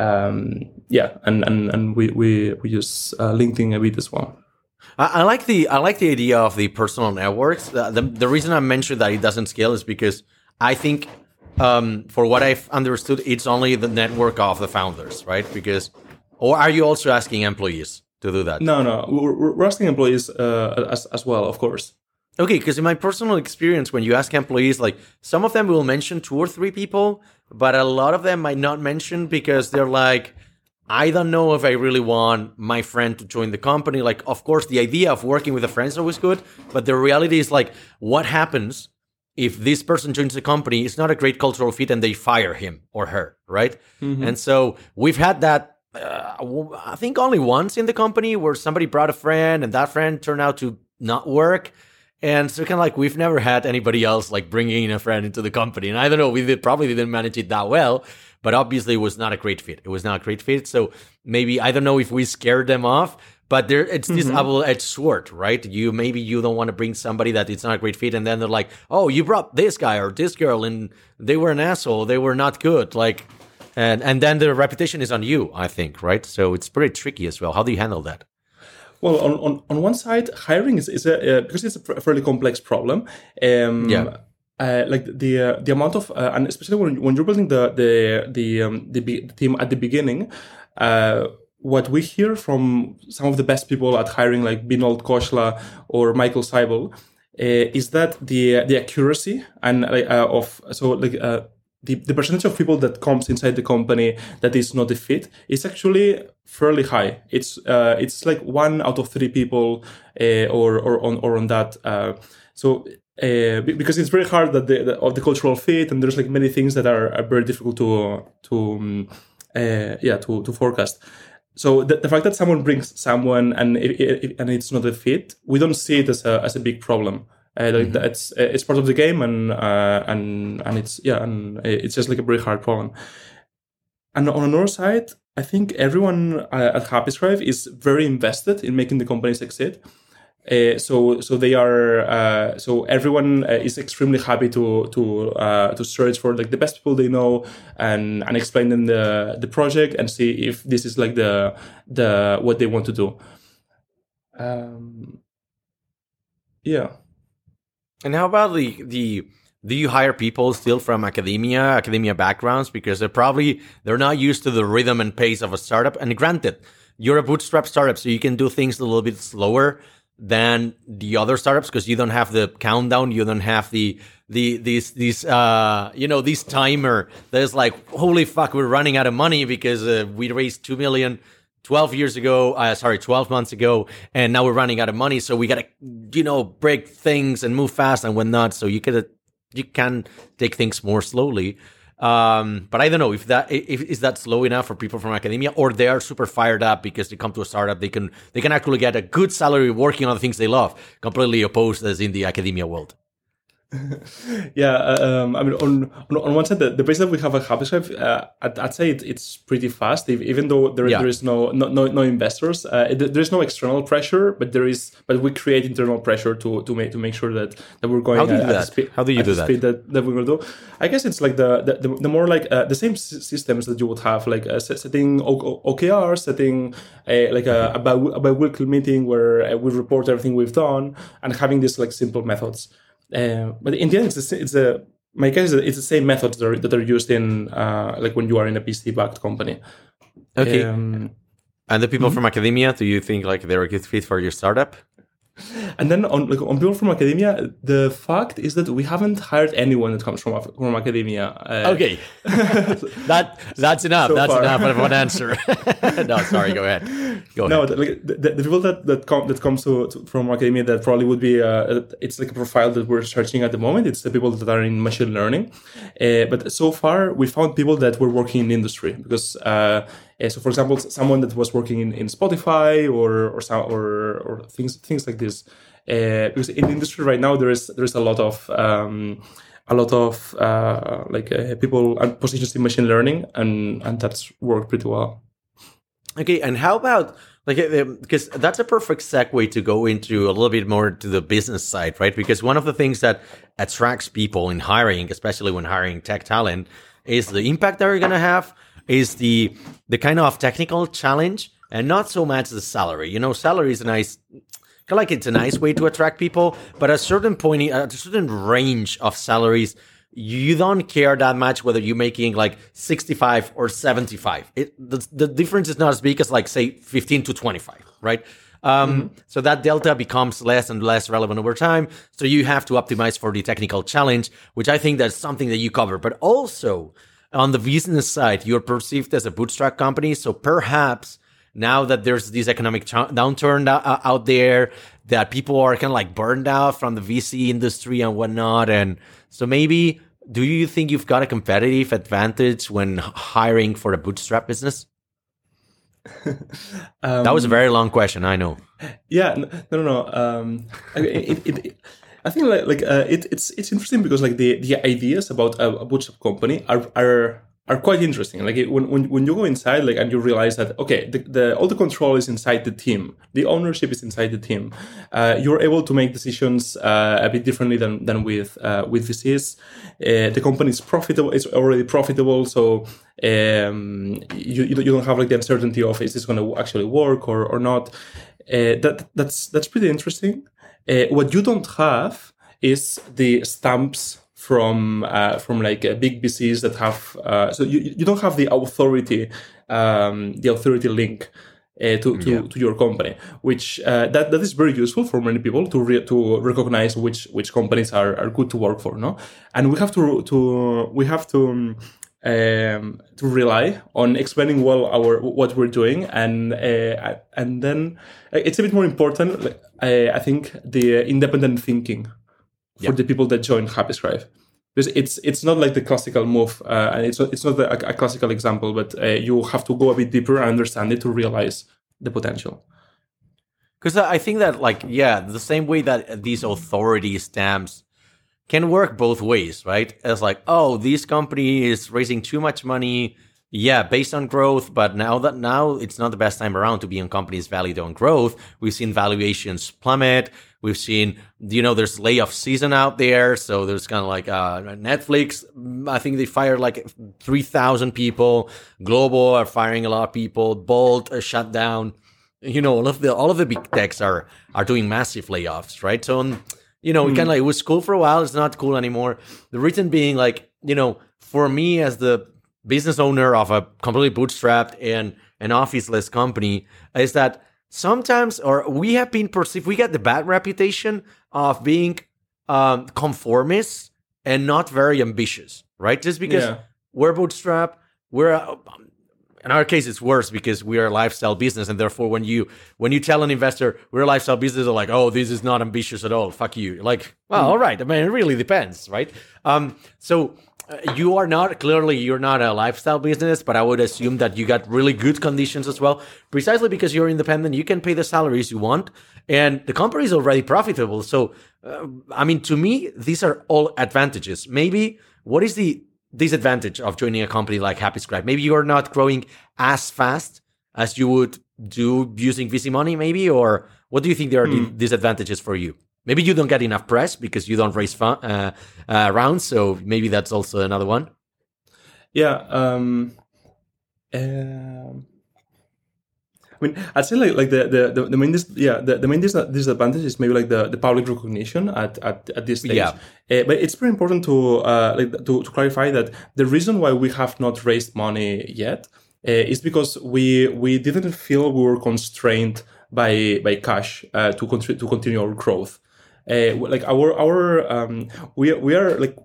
um, yeah, and, and, and we, we, we use uh, LinkedIn a bit as well. I, I like the I like the idea of the personal networks. The, the, the reason I mentioned that it doesn't scale is because I think, um, for what I've understood, it's only the network of the founders, right? Because, or are you also asking employees to do that? No, no, we're, we're asking employees uh, as as well, of course. Okay, because in my personal experience, when you ask employees, like some of them will mention two or three people, but a lot of them might not mention because they're like, I don't know if I really want my friend to join the company. Like, of course, the idea of working with a friend is always good, but the reality is like, what happens if this person joins the company? It's not a great cultural fit, and they fire him or her, right? Mm-hmm. And so we've had that. Uh, I think only once in the company where somebody brought a friend, and that friend turned out to not work and so kind of like we've never had anybody else like bringing in a friend into the company. And I don't know, we did, probably didn't manage it that well, but obviously it was not a great fit. It was not a great fit. So maybe, I don't know if we scared them off, but there, it's this mm-hmm. double-edged sword, right? You maybe you don't want to bring somebody that it's not a great fit, and then they're like, "Oh, you brought this guy or this girl, and they were an asshole. They were not good." Like, and and then the reputation is on you. I think, right? So it's pretty tricky as well. How do you handle that? Well, on, on, on one side, hiring is, is a uh, because it's a fairly complex problem. Um, yeah. Uh, like the uh, the amount of uh, and especially when, when you're building the the the, um, the, the, team at the beginning, uh, what we hear from some of the best people at hiring, like Vinod Khosla or Michael Seibel, uh, is that the the accuracy and of so like the, the percentage of people that comes inside the company that is not a fit is actually fairly high. It's uh, it's like one out of three people, uh, or or on or on that. Uh, so uh, because it's very hard that the, the, of the cultural fit, and there's like many things that are, are very difficult to to um, uh, yeah to to forecast. So the, the fact that someone brings someone and it, it, and it's not a fit, we don't see it as a as a big problem. Uh, like mm-hmm. it's uh, it's part of the game, and uh, and and it's yeah, and it's just like a very hard problem. And on another side, I think everyone uh, at HappyScribe is very invested in making the company succeed. Uh, so so they are uh, so everyone uh, is extremely happy to to uh, to search for like the best people they know and and explain them the the project and see if this is like the the what they want to do. Um, yeah. And how about the the do you hire people still from academia, academia backgrounds because they're probably they're not used to the rhythm and pace of a startup. And granted, you're a bootstrap startup, so you can do things a little bit slower than the other startups because you don't have the countdown, you don't have the the these these uh you know this timer that's like holy fuck we're running out of money because uh, we raised 2 million 12 years ago, uh, sorry, 12 months ago, and now we're running out of money. So we got to, you know, break things and move fast and whatnot. So you could you can take things more slowly. Um, but I don't know if that if is that slow enough for people from academia, or they are super fired up because they come to a startup. They can they can actually get a good salary working on the things they love, completely opposed as in the academia world. <laughs> yeah, uh, um, I mean, on, on, on one side, the, the base that we have at HappyScribe, uh, I'd, I'd, say it, it's pretty fast. If, even though there, yeah. there is no no no, no investors, uh, there is no external pressure, but there is, but we create internal pressure to to make to make sure that, that we're going. How do you do that? Speed, How do you do that? that? that? we will do. I guess it's like the the, the, the more like uh, the same systems that you would have, like uh, setting OKR, setting a, like a, a, bi- a bi-weekly meeting where we report everything we've done, and having these like simple methods. Uh, but in the end, it's a, it's a my guess is it's the same methods that are, that are used in uh, like when you are in a VC backed company. Okay. Um, and the people mm-hmm. from academia, do you think like they're a good fit for your startup? And then on like on people from academia, the fact is that we haven't hired anyone that comes from from academia. Uh, okay, <laughs> that that's enough. So that's far. enough of an answer. <laughs> no, sorry. Go ahead. Go no, ahead. like the, the, people that that come that comes to, to, from academia that probably would be uh, it's like a profile that we're searching at the moment. It's the people that are in machine learning, uh, but so far we found people that were working in industry because uh, so, for example, someone that was working in, in Spotify or or, some, or or things things like this, uh, because in the industry right now there is there is a lot of um, a lot of uh, like uh, people and positions in machine learning, and and that's worked pretty well. Okay, and how about like because uh, that's a perfect segue to go into a little bit more to the business side, right? Because one of the things that attracts people in hiring, especially when hiring tech talent, is the impact that you're going to have is the the kind of technical challenge and not so much the salary. You know, salary is a nice kind of like it's a nice way to attract people, but at a certain point, at a certain range of salaries, you don't care that much whether you're making like 65 or 75. It, the, the difference is not as big as like say 15 to 25, right? Um, mm-hmm. So that delta becomes less and less relevant over time. So you have to optimize for the technical challenge, which I think that's something that you cover. But also on the business side, you're perceived as a bootstrap company. So perhaps now that there's this economic ch- downturn out, out there, that people are kind of like burned out from the VC industry and whatnot. And so maybe do you think you've got a competitive advantage when hiring for a bootstrap business? um, <laughs> that was a very long question. I know. <laughs> Yeah, no, no, no. Um, it, it, it, I think like like uh, it, it's it's interesting because like the the ideas about a, a bootstrap company are are are quite interesting. Like it, when, when when you go inside, like and you realize that okay, the, the all the control is inside the team, the ownership is inside the team. Uh, you're able to make decisions uh, a bit differently than than with uh, with VCs. Uh, the company is profitable; it's already profitable, so um, you you don't have like the uncertainty of is this going to actually work or or not. Uh, that that's that's pretty interesting. Uh, what you don't have is the stamps from uh, from like uh, big VCs that have uh, so you, you don't have the authority um, the authority link uh, to to, yeah. to your company, which uh, that that is very useful for many people to re- to recognize which which companies are, are good to work for, no, and we have to to we have to. Um, um, to rely on explaining well our what we're doing, and uh, and then it's a bit more important. Uh, I think the independent thinking for yeah. the people that join HappyScribe. Because it's it's not like the classical move, uh, and it's not, it's not a, a classical example, but uh, you have to go a bit deeper and understand it to realize the potential. Because I think that, like, yeah, the same way that these authority stamps can work both ways, right? It's like, oh, this company is raising too much money, yeah, based on growth, but now that now it's not the best time around to be in companies valued on growth. We've seen valuations plummet. We've seen, you know, there's layoff season out there. So there's kind of like uh, Netflix. I think they fired like 3,000 people. Global are firing a lot of people. Bolt are shut down. You know, all of the all of the big techs are are doing massive layoffs, right? So um, you know, mm. kind of like it was cool for a while. It's not cool anymore. The reason being, like, you know, for me as the business owner of a completely bootstrapped and an officeless company, is that sometimes, or we have been perceived, we get the bad reputation of being um, conformists and not very ambitious, right? Just because yeah. we're bootstrap, we're in our case it's worse because we are a lifestyle business and therefore when you when you tell an investor we're a lifestyle business they're like oh this is not ambitious at all. Fuck you. Like well all right i mean it really depends right? Um so uh, you are not clearly you're not a lifestyle business but i would assume that you got really good conditions as well precisely because you're independent. You can pay the salaries you want and the company is already profitable. So uh, i mean to me these are all advantages. Maybe what is the disadvantage of joining a company like Happy HappyScribe? Maybe you're not growing as fast as you would do using VC money, maybe, or what do you think there are hmm. disadvantages for you? Maybe you don't get enough press because you don't raise fun, uh, uh, rounds, so maybe that's also another one. Yeah. Um, um I mean, I'd say like like the the, the, main dis- yeah the, the main dis- disadvantage is maybe like the, the public recognition at, at, at this stage. Yeah. Uh, but it's very important to uh, like to, to clarify that the reason why we have not raised money yet uh, is because we we didn't feel we were constrained by by cash uh, to con- to continue our growth. Uh, like our our um, we we are like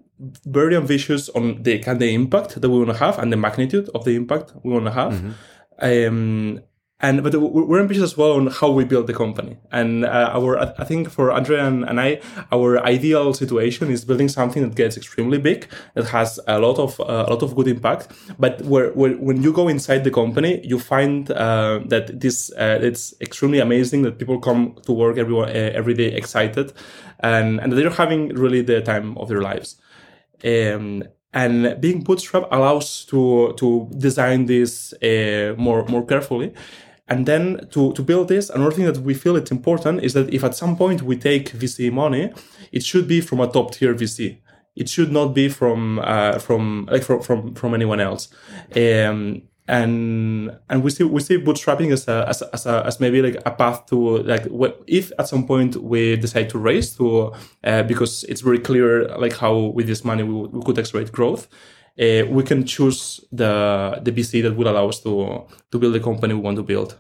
very ambitious on the kind of impact that we want to have and the magnitude of the impact we want to have. Mm-hmm. Um, and but we're ambitious as well on how we build the company. And uh, our i think for andrea and, and, i our ideal situation is building something that gets extremely big that has a lot of uh, a lot of good impact. But where, where, when you go inside the company you find uh, that this uh, it's extremely amazing that people come to work every, uh, every day excited and and they're having really the time of their lives. Um, and being bootstrap allows to to design this uh, more more carefully and then to, to build this, another thing that we feel it's important is that if at some point we take VC money, it should be from a top tier VC. It should not be from uh, from like from from, from anyone else. Um, and and we see we see bootstrapping as a as, as a as maybe like a path to like if at some point we decide to raise to uh, because it's very clear like how with this money we, we could accelerate growth uh, we can choose the the VC that will allow us to to build the company we want to build.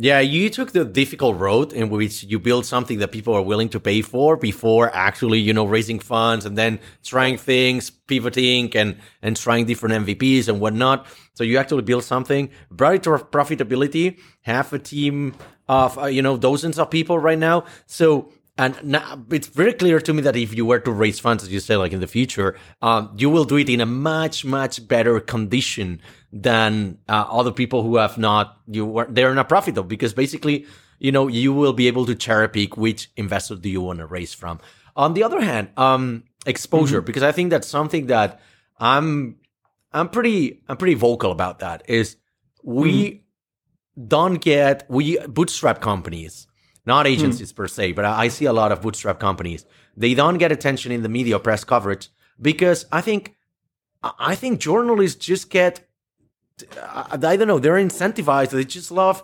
Yeah, you took the difficult road in which you build something that people are willing to pay for before actually, you know, raising funds and then trying things, pivoting and and trying different MVPs and whatnot. So you actually build something, brought it to profitability, have a team of uh, you know dozens of people right now. So and now it's very clear to me that if you were to raise funds, as you say, like in the future, um, you will do it in a much, much better condition than uh, other people who have not, you were, they're not profitable because basically, you know, you will be able to cherry pick which investor do you want to raise from. On the other hand, um, exposure, mm-hmm. because I think that's something that I'm, I'm pretty, I'm pretty vocal about that is we mm-hmm. don't get, we bootstrap companies not hmm. agencies per se, but I see a lot of bootstrap companies. They don't get attention in the media press coverage because I think I think journalists just get I don't know they're incentivized. They just love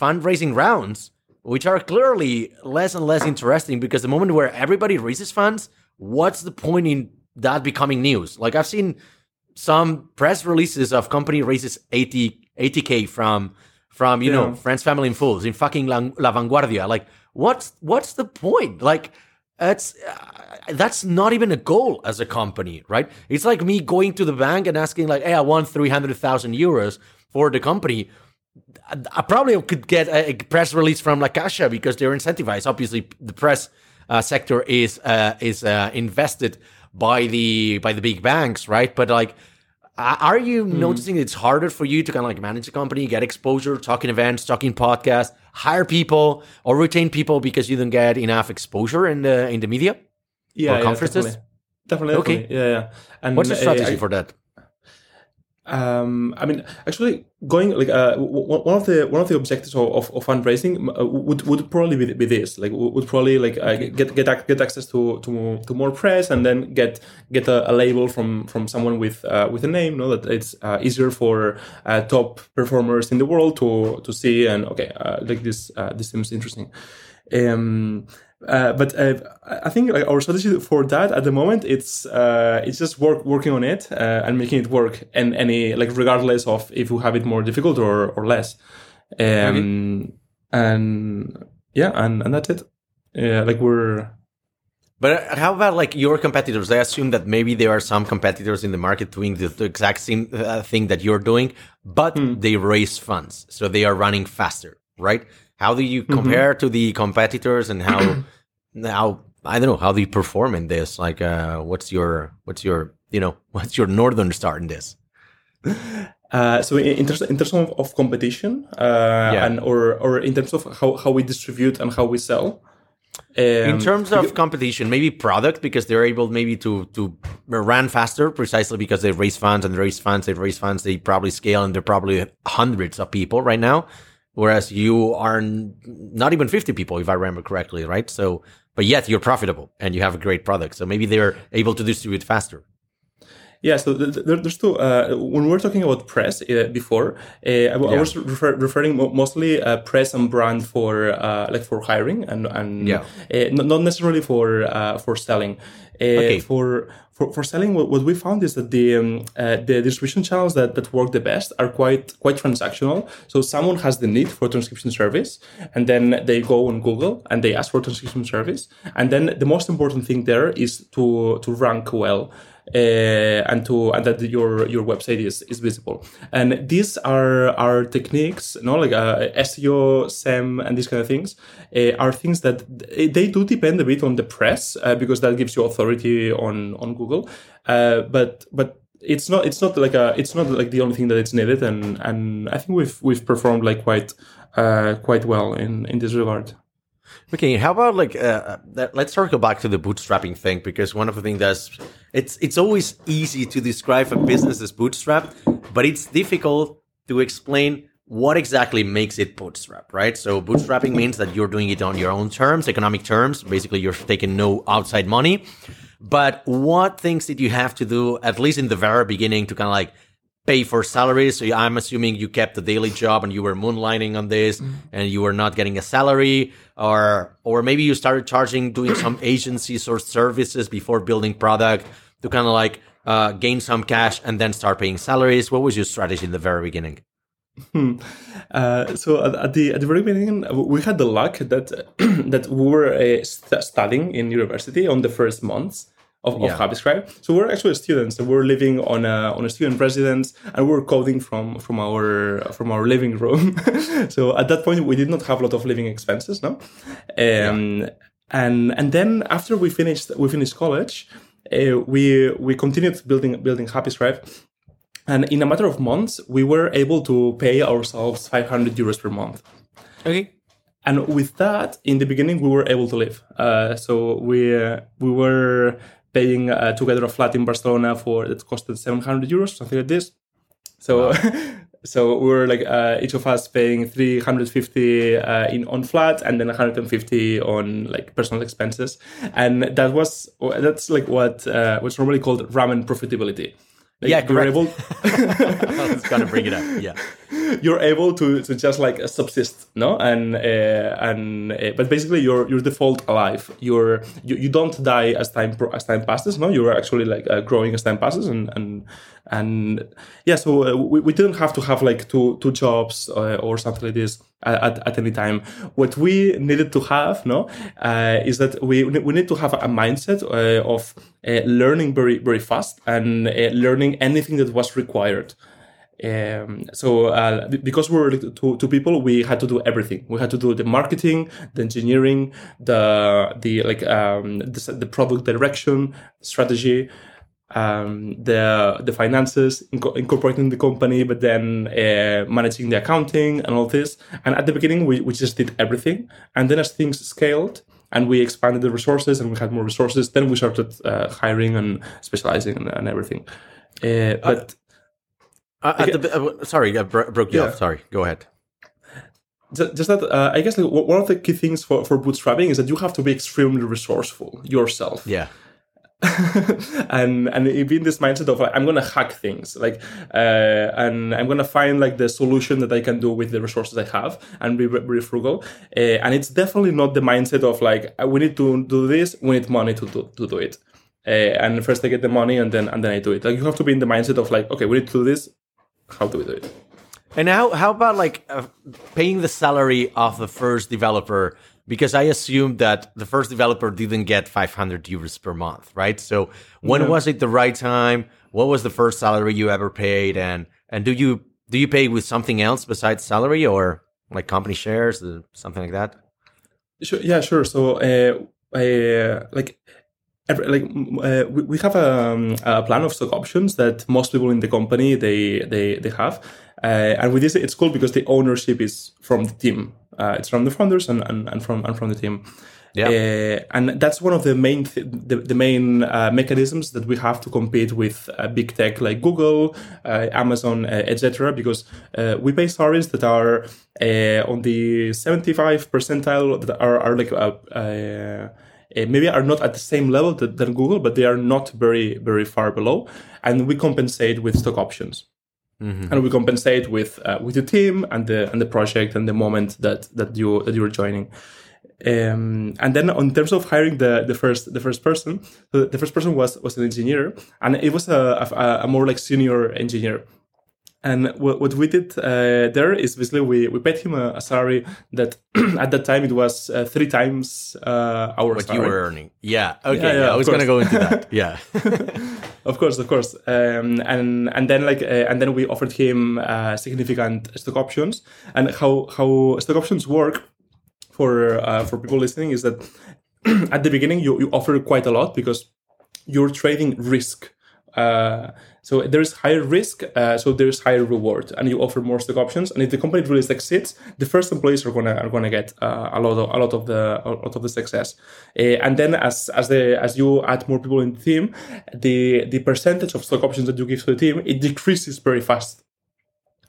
fundraising rounds, which are clearly less and less interesting because the moment where everybody raises funds, what's the point in that becoming news? Like I've seen some press releases of company raises 80 80k from from you yeah. know friends, family, and fools in fucking La, La Vanguardia. Like, what's what's the point? Like, it's uh, that's not even a goal as a company, right? It's like me going to the bank and asking like, "Hey, I want three hundred thousand euros for the company." I probably could get a press release from La Caixa because they're incentivized. Obviously, the press uh, sector is uh, is uh, invested by the by the big banks, right? But like are you mm. noticing it's harder for you to kind of like manage a company, get exposure, talking events, talking podcasts, hire people, or retain people because you don't get enough exposure in the in the media? Yeah, or conferences. Yeah, definitely. definitely. Okay. Yeah, yeah. And what's the strategy uh, I, for that? Um, I mean, actually, going like uh, one of the one of the objectives of, of, of fundraising uh, would would probably be, be, this. Like, would probably like uh, get get get access to, to to more press, and then get get a, a label from from someone with uh, with a name. You know that it's uh, easier for uh, top performers in the world to to see. And okay, like this this seems interesting. Um, uh, but uh, I think like our strategy for that at the moment it's uh, it's just work working on it uh, and making it work and any like regardless of if we have it more difficult or or less. Um, okay. And yeah, and and that's it. Yeah, like we're But how about like your competitors? I assume that maybe there are some competitors in the market doing the, the exact same uh, thing that you're doing, but Hmm. they raise funds, so they are running faster, right? How do Mm-hmm. you compare to the competitors, and how <clears throat> how I don't know how do you perform in this? Like, uh, what's your what's your you know <laughs> what's your northern star in this? <laughs> Uh, so in, in terms in terms of, of competition, uh, Yeah. and or or in terms of how, how we distribute and how we sell. in um, terms of competition, maybe product because they're able maybe to to run faster precisely because they raise funds and they raise funds, they raise funds, they probably scale and they're probably hundreds of people right now, whereas you are not even fifty people if I remember correctly, right? So, but yet you're profitable and you have a great product, so maybe they're able to distribute faster. Yeah, so th- th- there- there's two. Uh, when we were talking about press uh, before, uh, I, w- I Yeah. was refer- referring mostly uh, press and brand for uh, like for hiring and and Yeah. uh, not, not necessarily for uh, for selling. Uh, Okay. For for, for selling, what, what we found is that the um, uh, the distribution channels that, that work the best are quite quite transactional. So someone has the need for transcription service, and then they go on Google and they ask for transcription service, and then the most important thing there is to to rank well uh, and to and that your your website is is visible. And these are are techniques, you no, like uh, SEO, SEM, and these kind of things uh, are things that they do depend a bit on the press uh, because that gives you authority on on Google. Uh, but but it's not it's not like a it's not like the only thing that it's needed, and and I think we've we've performed like quite uh, quite well in in this regard. Okay, how about like uh, let's circle back to the bootstrapping thing because one of the things that's it's it's always easy to describe a business as bootstrap, but it's difficult to explain what exactly makes it bootstrap, right? So bootstrapping means that you're doing it on your own terms, economic terms. Basically, you're taking no outside money. But what things did you have to do, at least in the very beginning, to kind of like pay for salaries. So I'm assuming you kept a daily job and you were moonlighting on this and you were not getting a salary or or maybe you started charging doing some <clears throat> agencies or services before building product to kind of like uh, gain some cash and then start paying salaries. What was your strategy in the very beginning? <laughs> Uh, so at, at the at the very beginning, we had the luck that <clears throat> that we were uh, st- studying in university on the first months of, of Yeah. HappyScribe. So we're actually students, and we're living on a on a student residence, and we're coding from from our from our living room. <laughs> so at that point, we did not have a lot of living expenses, no. Um, And and then after we finished we finished college, uh, we we continued building building HappyScribe. And in a matter of months, we were able to pay ourselves 500 euros per month. Okay. And with that, in the beginning, we were able to live. Uh, so we uh, we were paying uh, together a flat in Barcelona for that costed 700 euros, something like this. So. <laughs> So we were like uh, each of us paying 350 uh, in on flat and then 150 on like personal expenses, and that was that's like what uh, what's normally called ramen profitability. Like, Yeah, you're correct. able <laughs> <laughs> I was gonna bring it up. Yeah. you're able to, to just like subsist no and uh, and uh, but basically you're you're default alive you're you, you don't die as time as time passes no you're actually like uh, growing as time passes and and and yeah so uh, we, we didn't have to have like two two jobs uh, or something like this at, at any time what we needed to have no uh, is that we we need to have a mindset of learning very very fast and learning anything that was required um, so uh, because we were two, two people, we had to do everything. We had to do the marketing, the engineering, the the like um, the, the product direction, strategy, um, the the finances, inco- incorporating the company, but then uh, managing the accounting and all this. And at the beginning, we, we just did everything. And then as things scaled and we expanded the resources and we had more resources, then we started uh, hiring and specializing and, and everything. Uh, but Uh, at the, uh, sorry, I bro- broke you Yeah. off. Sorry. Go ahead. Ju- just that uh, I guess like one of the key things for, for bootstrapping is that you have to be extremely resourceful yourself. Yeah. <laughs> and and be in this mindset of like I'm gonna hack things like uh, and I'm gonna find like the solution that I can do with the resources I have and be very frugal. Uh, and it's definitely not the mindset of like uh, we need to do this, we need money to do, to do it. Uh, and first I get the money and then and then I do it. Like you have to be in the mindset of like okay, we need to do this. How do we do it? And how how about like uh, paying the salary of the first developer? Because I assumed that the first developer didn't get 500 euros per month, right? So when Yeah. was it the right time? What was the first salary you ever paid? And and do you do you pay with something else besides salary or like company shares, uh, something like that? Sure, yeah, sure. So, uh, uh, like, every, like uh, we, we have a, um, a plan of stock options that most people in the company they they they have, uh, and with this it's cool because the ownership is from the team. Uh, it's from the founders and, and, and from and from the team. Yeah. Uh, and that's one of the main th- the, the main uh, mechanisms that we have to compete with uh, big tech like Google, uh, Amazon, uh, etc. Because uh, we pay salaries that are uh, on the 75 percentile that are, are like uh, uh, maybe are not at the same level that, than Google, but they are not very very far below, and we compensate with stock options and we compensate with uh, with the team and the and the project and the moment that that you that you are joining. Um, and then in terms of hiring the the first the first person, the, the first person was was an engineer, and it was a, a, a more like senior engineer. And what, what we did uh, there is basically we, we paid him a, a salary that <clears throat> at that time it was uh, three times uh, our What salary. you were earning? Yeah. Okay. Yeah, Yeah, yeah, I was gonna go into that. Yeah. <laughs> of course, of course. Um, and and then like uh, and then we offered him uh, significant stock options. And how how stock options work for uh, for people listening is that <clears throat> at the beginning you, you offer quite a lot because you're trading risk. Uh, so there is higher risk, uh, so there is higher reward, and you offer more stock options. And if the company really succeeds, the first employees are gonna are gonna get uh, a lot of a lot of the a lot of the success. Uh, and then as as the as you add more people in the team, the the percentage of stock options that you give to the team it decreases very fast.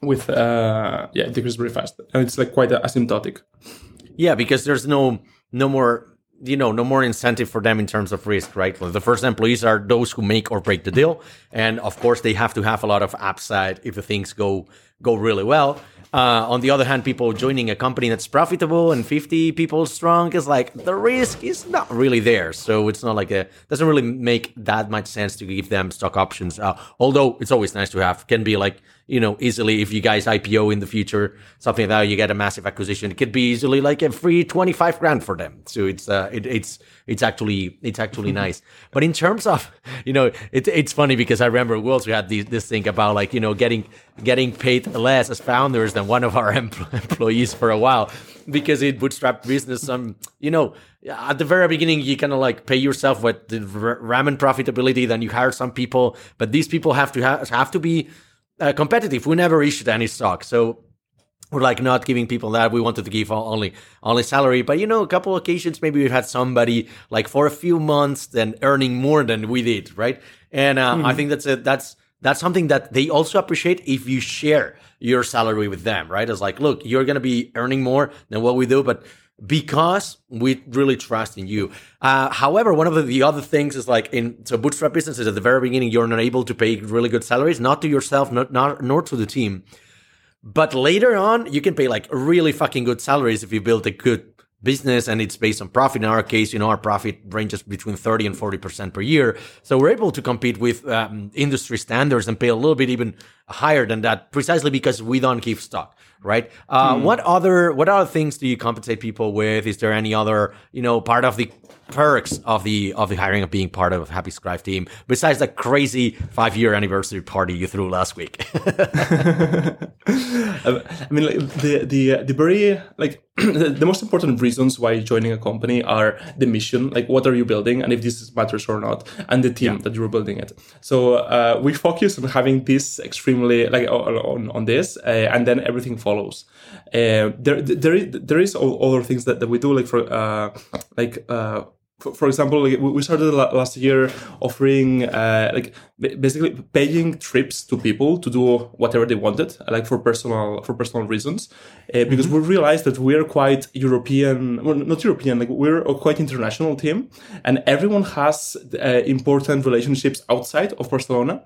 With uh, yeah, it decreases very fast, and it's like quite asymptotic. Yeah, because there's no no more you know no more incentive for them in terms of risk, right? The first employees are those who make or break the deal, and of course they have to have a lot of upside if the things go go really well. Uh, on the other hand, people joining a company that's profitable and 50 people strong is like the risk is not really there. So it's not like a doesn't really make that much sense to give them stock options. Uh, although it's always nice to have. Can be like you know easily if you guys IPO in the future, something like that you get a massive acquisition. It could be easily like a free 25 grand for them. So it's uh, it, it's it's actually it's actually <laughs> nice. But in terms of you know it, it's funny because I remember we also had this, this thing about like you know getting getting paid less as founders than one of our <laughs> empl- employees for a while because it bootstrap business um you know at the very beginning you kind of like pay yourself with the ramen profitability then you hire some people but these people have to ha- have to be uh, competitive. We never issued any stock so we're like not giving people that. We wanted to give only only salary. But you know a couple occasions maybe we've had somebody like for a few months then earning more than we did right? And uh, i think that's a that's that's something that they also appreciate if you share your salary with them right? It's like look you're to be earning more than what we do but because we really trust in you. Uh, however, one of the, the other things is like in so bootstrap businesses at the very beginning, you're not able to pay really good salaries, not to yourself, not, not nor to the team. But later on, you can pay like really fucking good salaries if you build a good business and it's based on profit. In our case, you know, our profit ranges between 30 and 40% per year. So we're able to compete with um, industry standards and pay a little bit even higher than that precisely because we don't give stock, right? Uh, What other, what other things do you compensate people with? Is there any other, you know, part of the perks of the, of the hiring of being part of a Happy Scribe team besides the crazy five year anniversary party you threw last week? <laughs> I mean, like the the the very like <clears throat> the most important reasons why joining a company are the mission, like what are you building, and if this matters or not, and the team that you're building it. So uh, we focus on having this like on on this, uh, and then everything follows. Uh, there there is there is other things that, that we do, like for uh, like. Uh, for, example, like, we started last year offering uh, like basically paying trips to people to do whatever they wanted, like for personal for personal reasons, uh, because we realized that we're quite European, well, not European, like we're a quite international team, and everyone has uh, important relationships outside of Barcelona.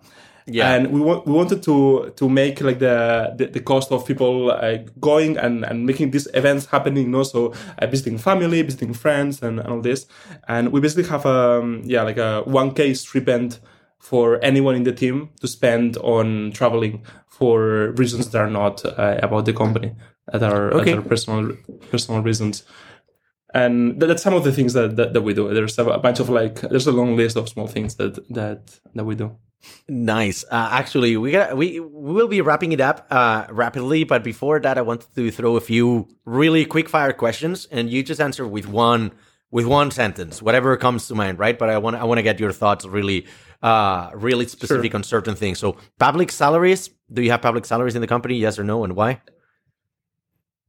Yeah. and we want we wanted to to make like the the, the cost of people uh, going and and making these events happening. You know, so uh, visiting family, visiting friends, and, and all this. And we basically have um yeah like a one k stipend for anyone in the team to spend on traveling for reasons that are not uh, about the company, that are, Okay. that are personal personal reasons. And that's some of the things that, that, that we do. There's a, a bunch of like, there's a long list of small things that that that we do. Nice. Uh, actually, we got we we will be wrapping it up uh, rapidly, but before that, I wanted to throw a few really quick fire questions, and you just answer with one with one sentence, whatever comes to mind, right? But I want I want to get your thoughts really uh really specific on certain things. So, public salaries. Do you have public salaries in the company? Yes or no, and why?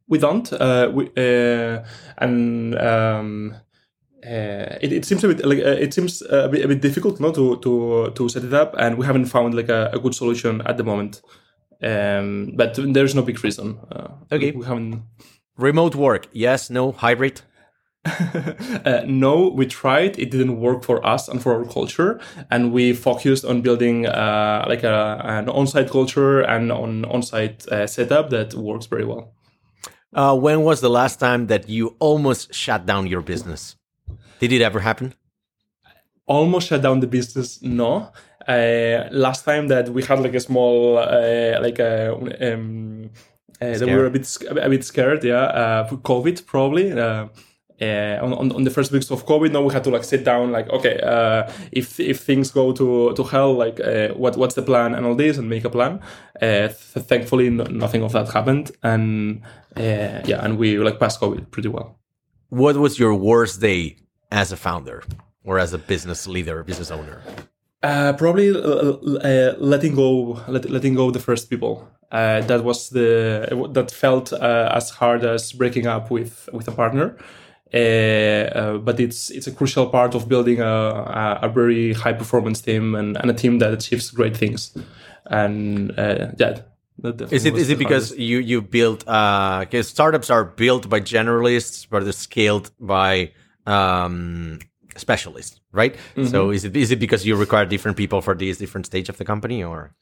We don't. Uh, we, uh, and um, uh, it, it seems a bit like uh, it seems a bit, a bit difficult, no, to to to set it up, and we haven't found like a, a good solution at the moment. Um, but there's no big reason. Uh, Okay. we haven't. Remote work. Yes, no, hybrid. <laughs> Uh, no, we tried. It didn't work for us and for our culture, and we focused on building uh, like a, an on-site culture and on on-site uh, setup that works very well. Uh, when was the last time that you almost shut down your business? Did it ever happen? almost shut down the business no uh, last time that we had like a small uh, like a um, uh, that we were a bit a bit scared yeah uh, for covid probably uh, uh, on, on, the first weeks of COVID, now we had to like sit down, like, okay, uh, if if things go to, to hell, like, uh, what what's the plan and all this, and make a plan. Uh, th- thankfully, no, nothing of that happened, and uh, yeah, and we like passed COVID pretty well. What was your worst day as a founder or as a business leader, business owner? Uh, probably uh, uh, letting go, let, letting go the first people. Uh, that was the that felt uh, as hard as breaking up with with a partner. Uh, uh, but it's it's a crucial part of building a, a, very high performance team and, and a team that achieves great things. And uh, yeah, that Is it is it because hardest. you you built uh because startups are built by generalists but they're scaled by um specialists, right? So is it is it because you require different people for these different stage of the company or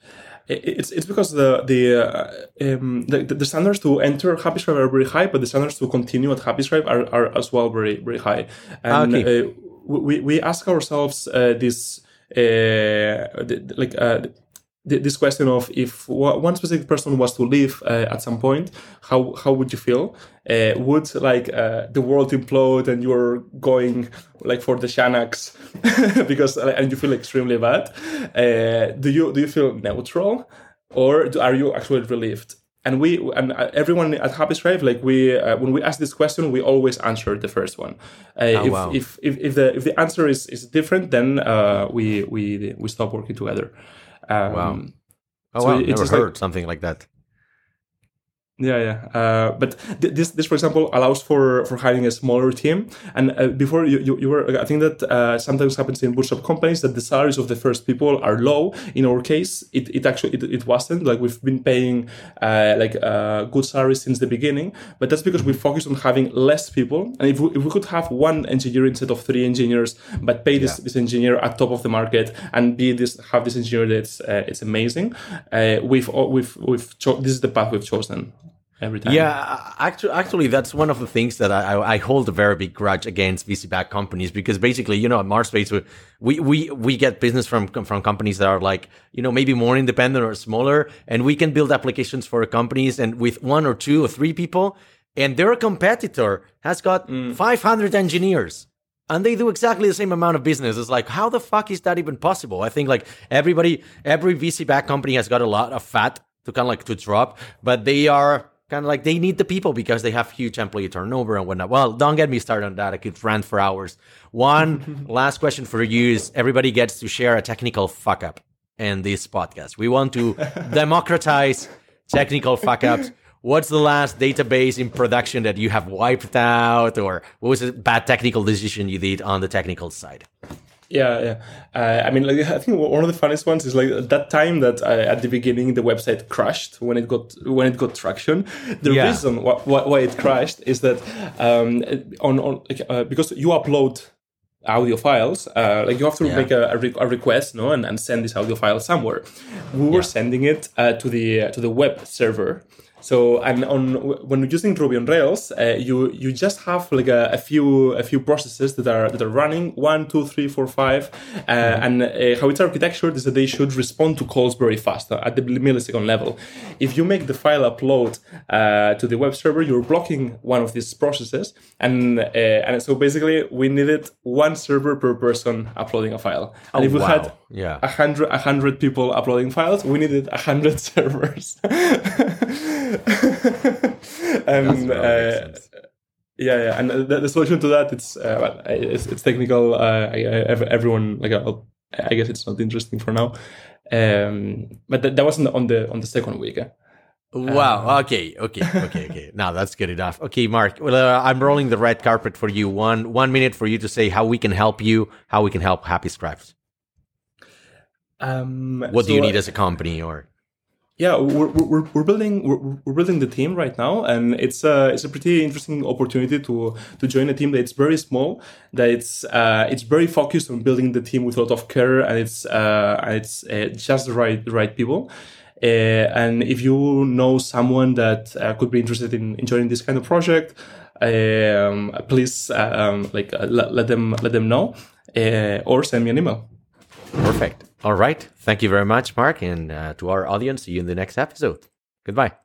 it's it's because the the, uh, um, the the standards to enter HappyScribe are very high, but the standards to continue at HappyScribe are, are as well very very high. And Okay. uh, we we ask ourselves uh, this uh, like. Uh, this question of if one specific person was to leave uh, at some point, how how would you feel? Uh, would like uh, the world implode and you're going like for the Xanax <laughs> because uh, and you feel extremely bad? Uh, do you do you feel neutral or do, are you actually relieved? And we and uh, everyone at HappyScribe, like we uh, when we ask this question, we always answer the first one. Uh, if, wow. if, if if the if the answer is, is different, then uh, we we we stop working together. Um, Wow. Oh So wow, never just like- heard something like that. Yeah, yeah. Uh, but th- this, this, for example, allows for for having a smaller team. And uh, before you, you, you were, I think that uh, sometimes happens in bootstrap companies that the salaries of the first people are low. In our case, it, it actually it, it wasn't. Like we've been paying uh, like uh, good salaries since the beginning. But that's because we focused on having less people. And if we, if we could have one engineer instead of three engineers, but pay this, Yeah. this engineer at top of the market and be this have this engineer that's uh, it's amazing. Uh, we've we've we've cho- this is the path we've chosen every time. Yeah, actually, actually, that's one of the things that I, I, hold a very big grudge against VC-backed companies because basically, you know, at MarsBased, we, we we get business from from companies that are like, you know, maybe more independent or smaller, and we can build applications for companies and with one or two or three people, and their competitor has got mm. 500 engineers. And they do exactly the same amount of business. It's like, how the fuck is that even possible? I think like everybody, every VC backed company has got a lot of fat to kind of like to drop, but they are kind of like they need the people because they have huge employee turnover and whatnot. Well, don't get me started on that. I could rant for hours. One <laughs> last question for you is everybody gets to share a technical fuck up in this podcast. We want to <laughs> democratize technical fuck ups. What's the last database in production that you have wiped out, or what was a bad technical decision you did on the technical side? Yeah, yeah. Uh, I mean, like, I think one of the funniest ones is like that time that uh, at the beginning the website crashed when it got when it got traction. The Yeah. reason why, why it crashed is that um, on on uh, because you upload audio files, uh, like you have to Yeah. make a, a, re- a request, no, and, and send this audio file somewhere. We were Yeah. sending it uh, to the uh, to the web server. So and on when you're using Ruby on Rails, uh, you you just have like a, a, few a few processes that are that are running one, two, three, four, five, uh, mm-hmm. and uh, how it's architectured is that they should respond to calls very fast uh, at the millisecond level. If you make the file upload uh, to the web server, you're blocking one of these processes, and uh, and so basically we needed one server per person uploading a file. And oh, if we wow. had yeah. a hundred a hundred people uploading files, we needed a hundred <laughs> servers. <laughs> and uh, yeah, yeah, and the, the, solution to that it's uh, well, it's, it's technical. Uh, I, I, everyone like I guess it's not interesting for now. Um, but that, that wasn't on the on the second week. Eh? Wow. Um, okay. Okay. Okay. Okay. <laughs> now that's good enough. Okay, Marc. Well, uh, I'm rolling the red carpet for you. One one minute for you to say how we can help you, how we can help Happy Scribes. Um, what so, do you need as a company, or? Yeah we're, we're, we're building we're, we're, building the team right now and it's a it's a pretty interesting opportunity to to join a team that's very small that it's uh, it's very focused on building the team with a lot of care and it's uh, and it's uh, just the right the right people. Uh, and if you know someone that uh, could be interested in, in joining this kind of project um, please um, like uh, let them let them know or send me an email. Perfect all right. Thank you very much, Marc. And uh, to our audience, see you in the next episode. Goodbye.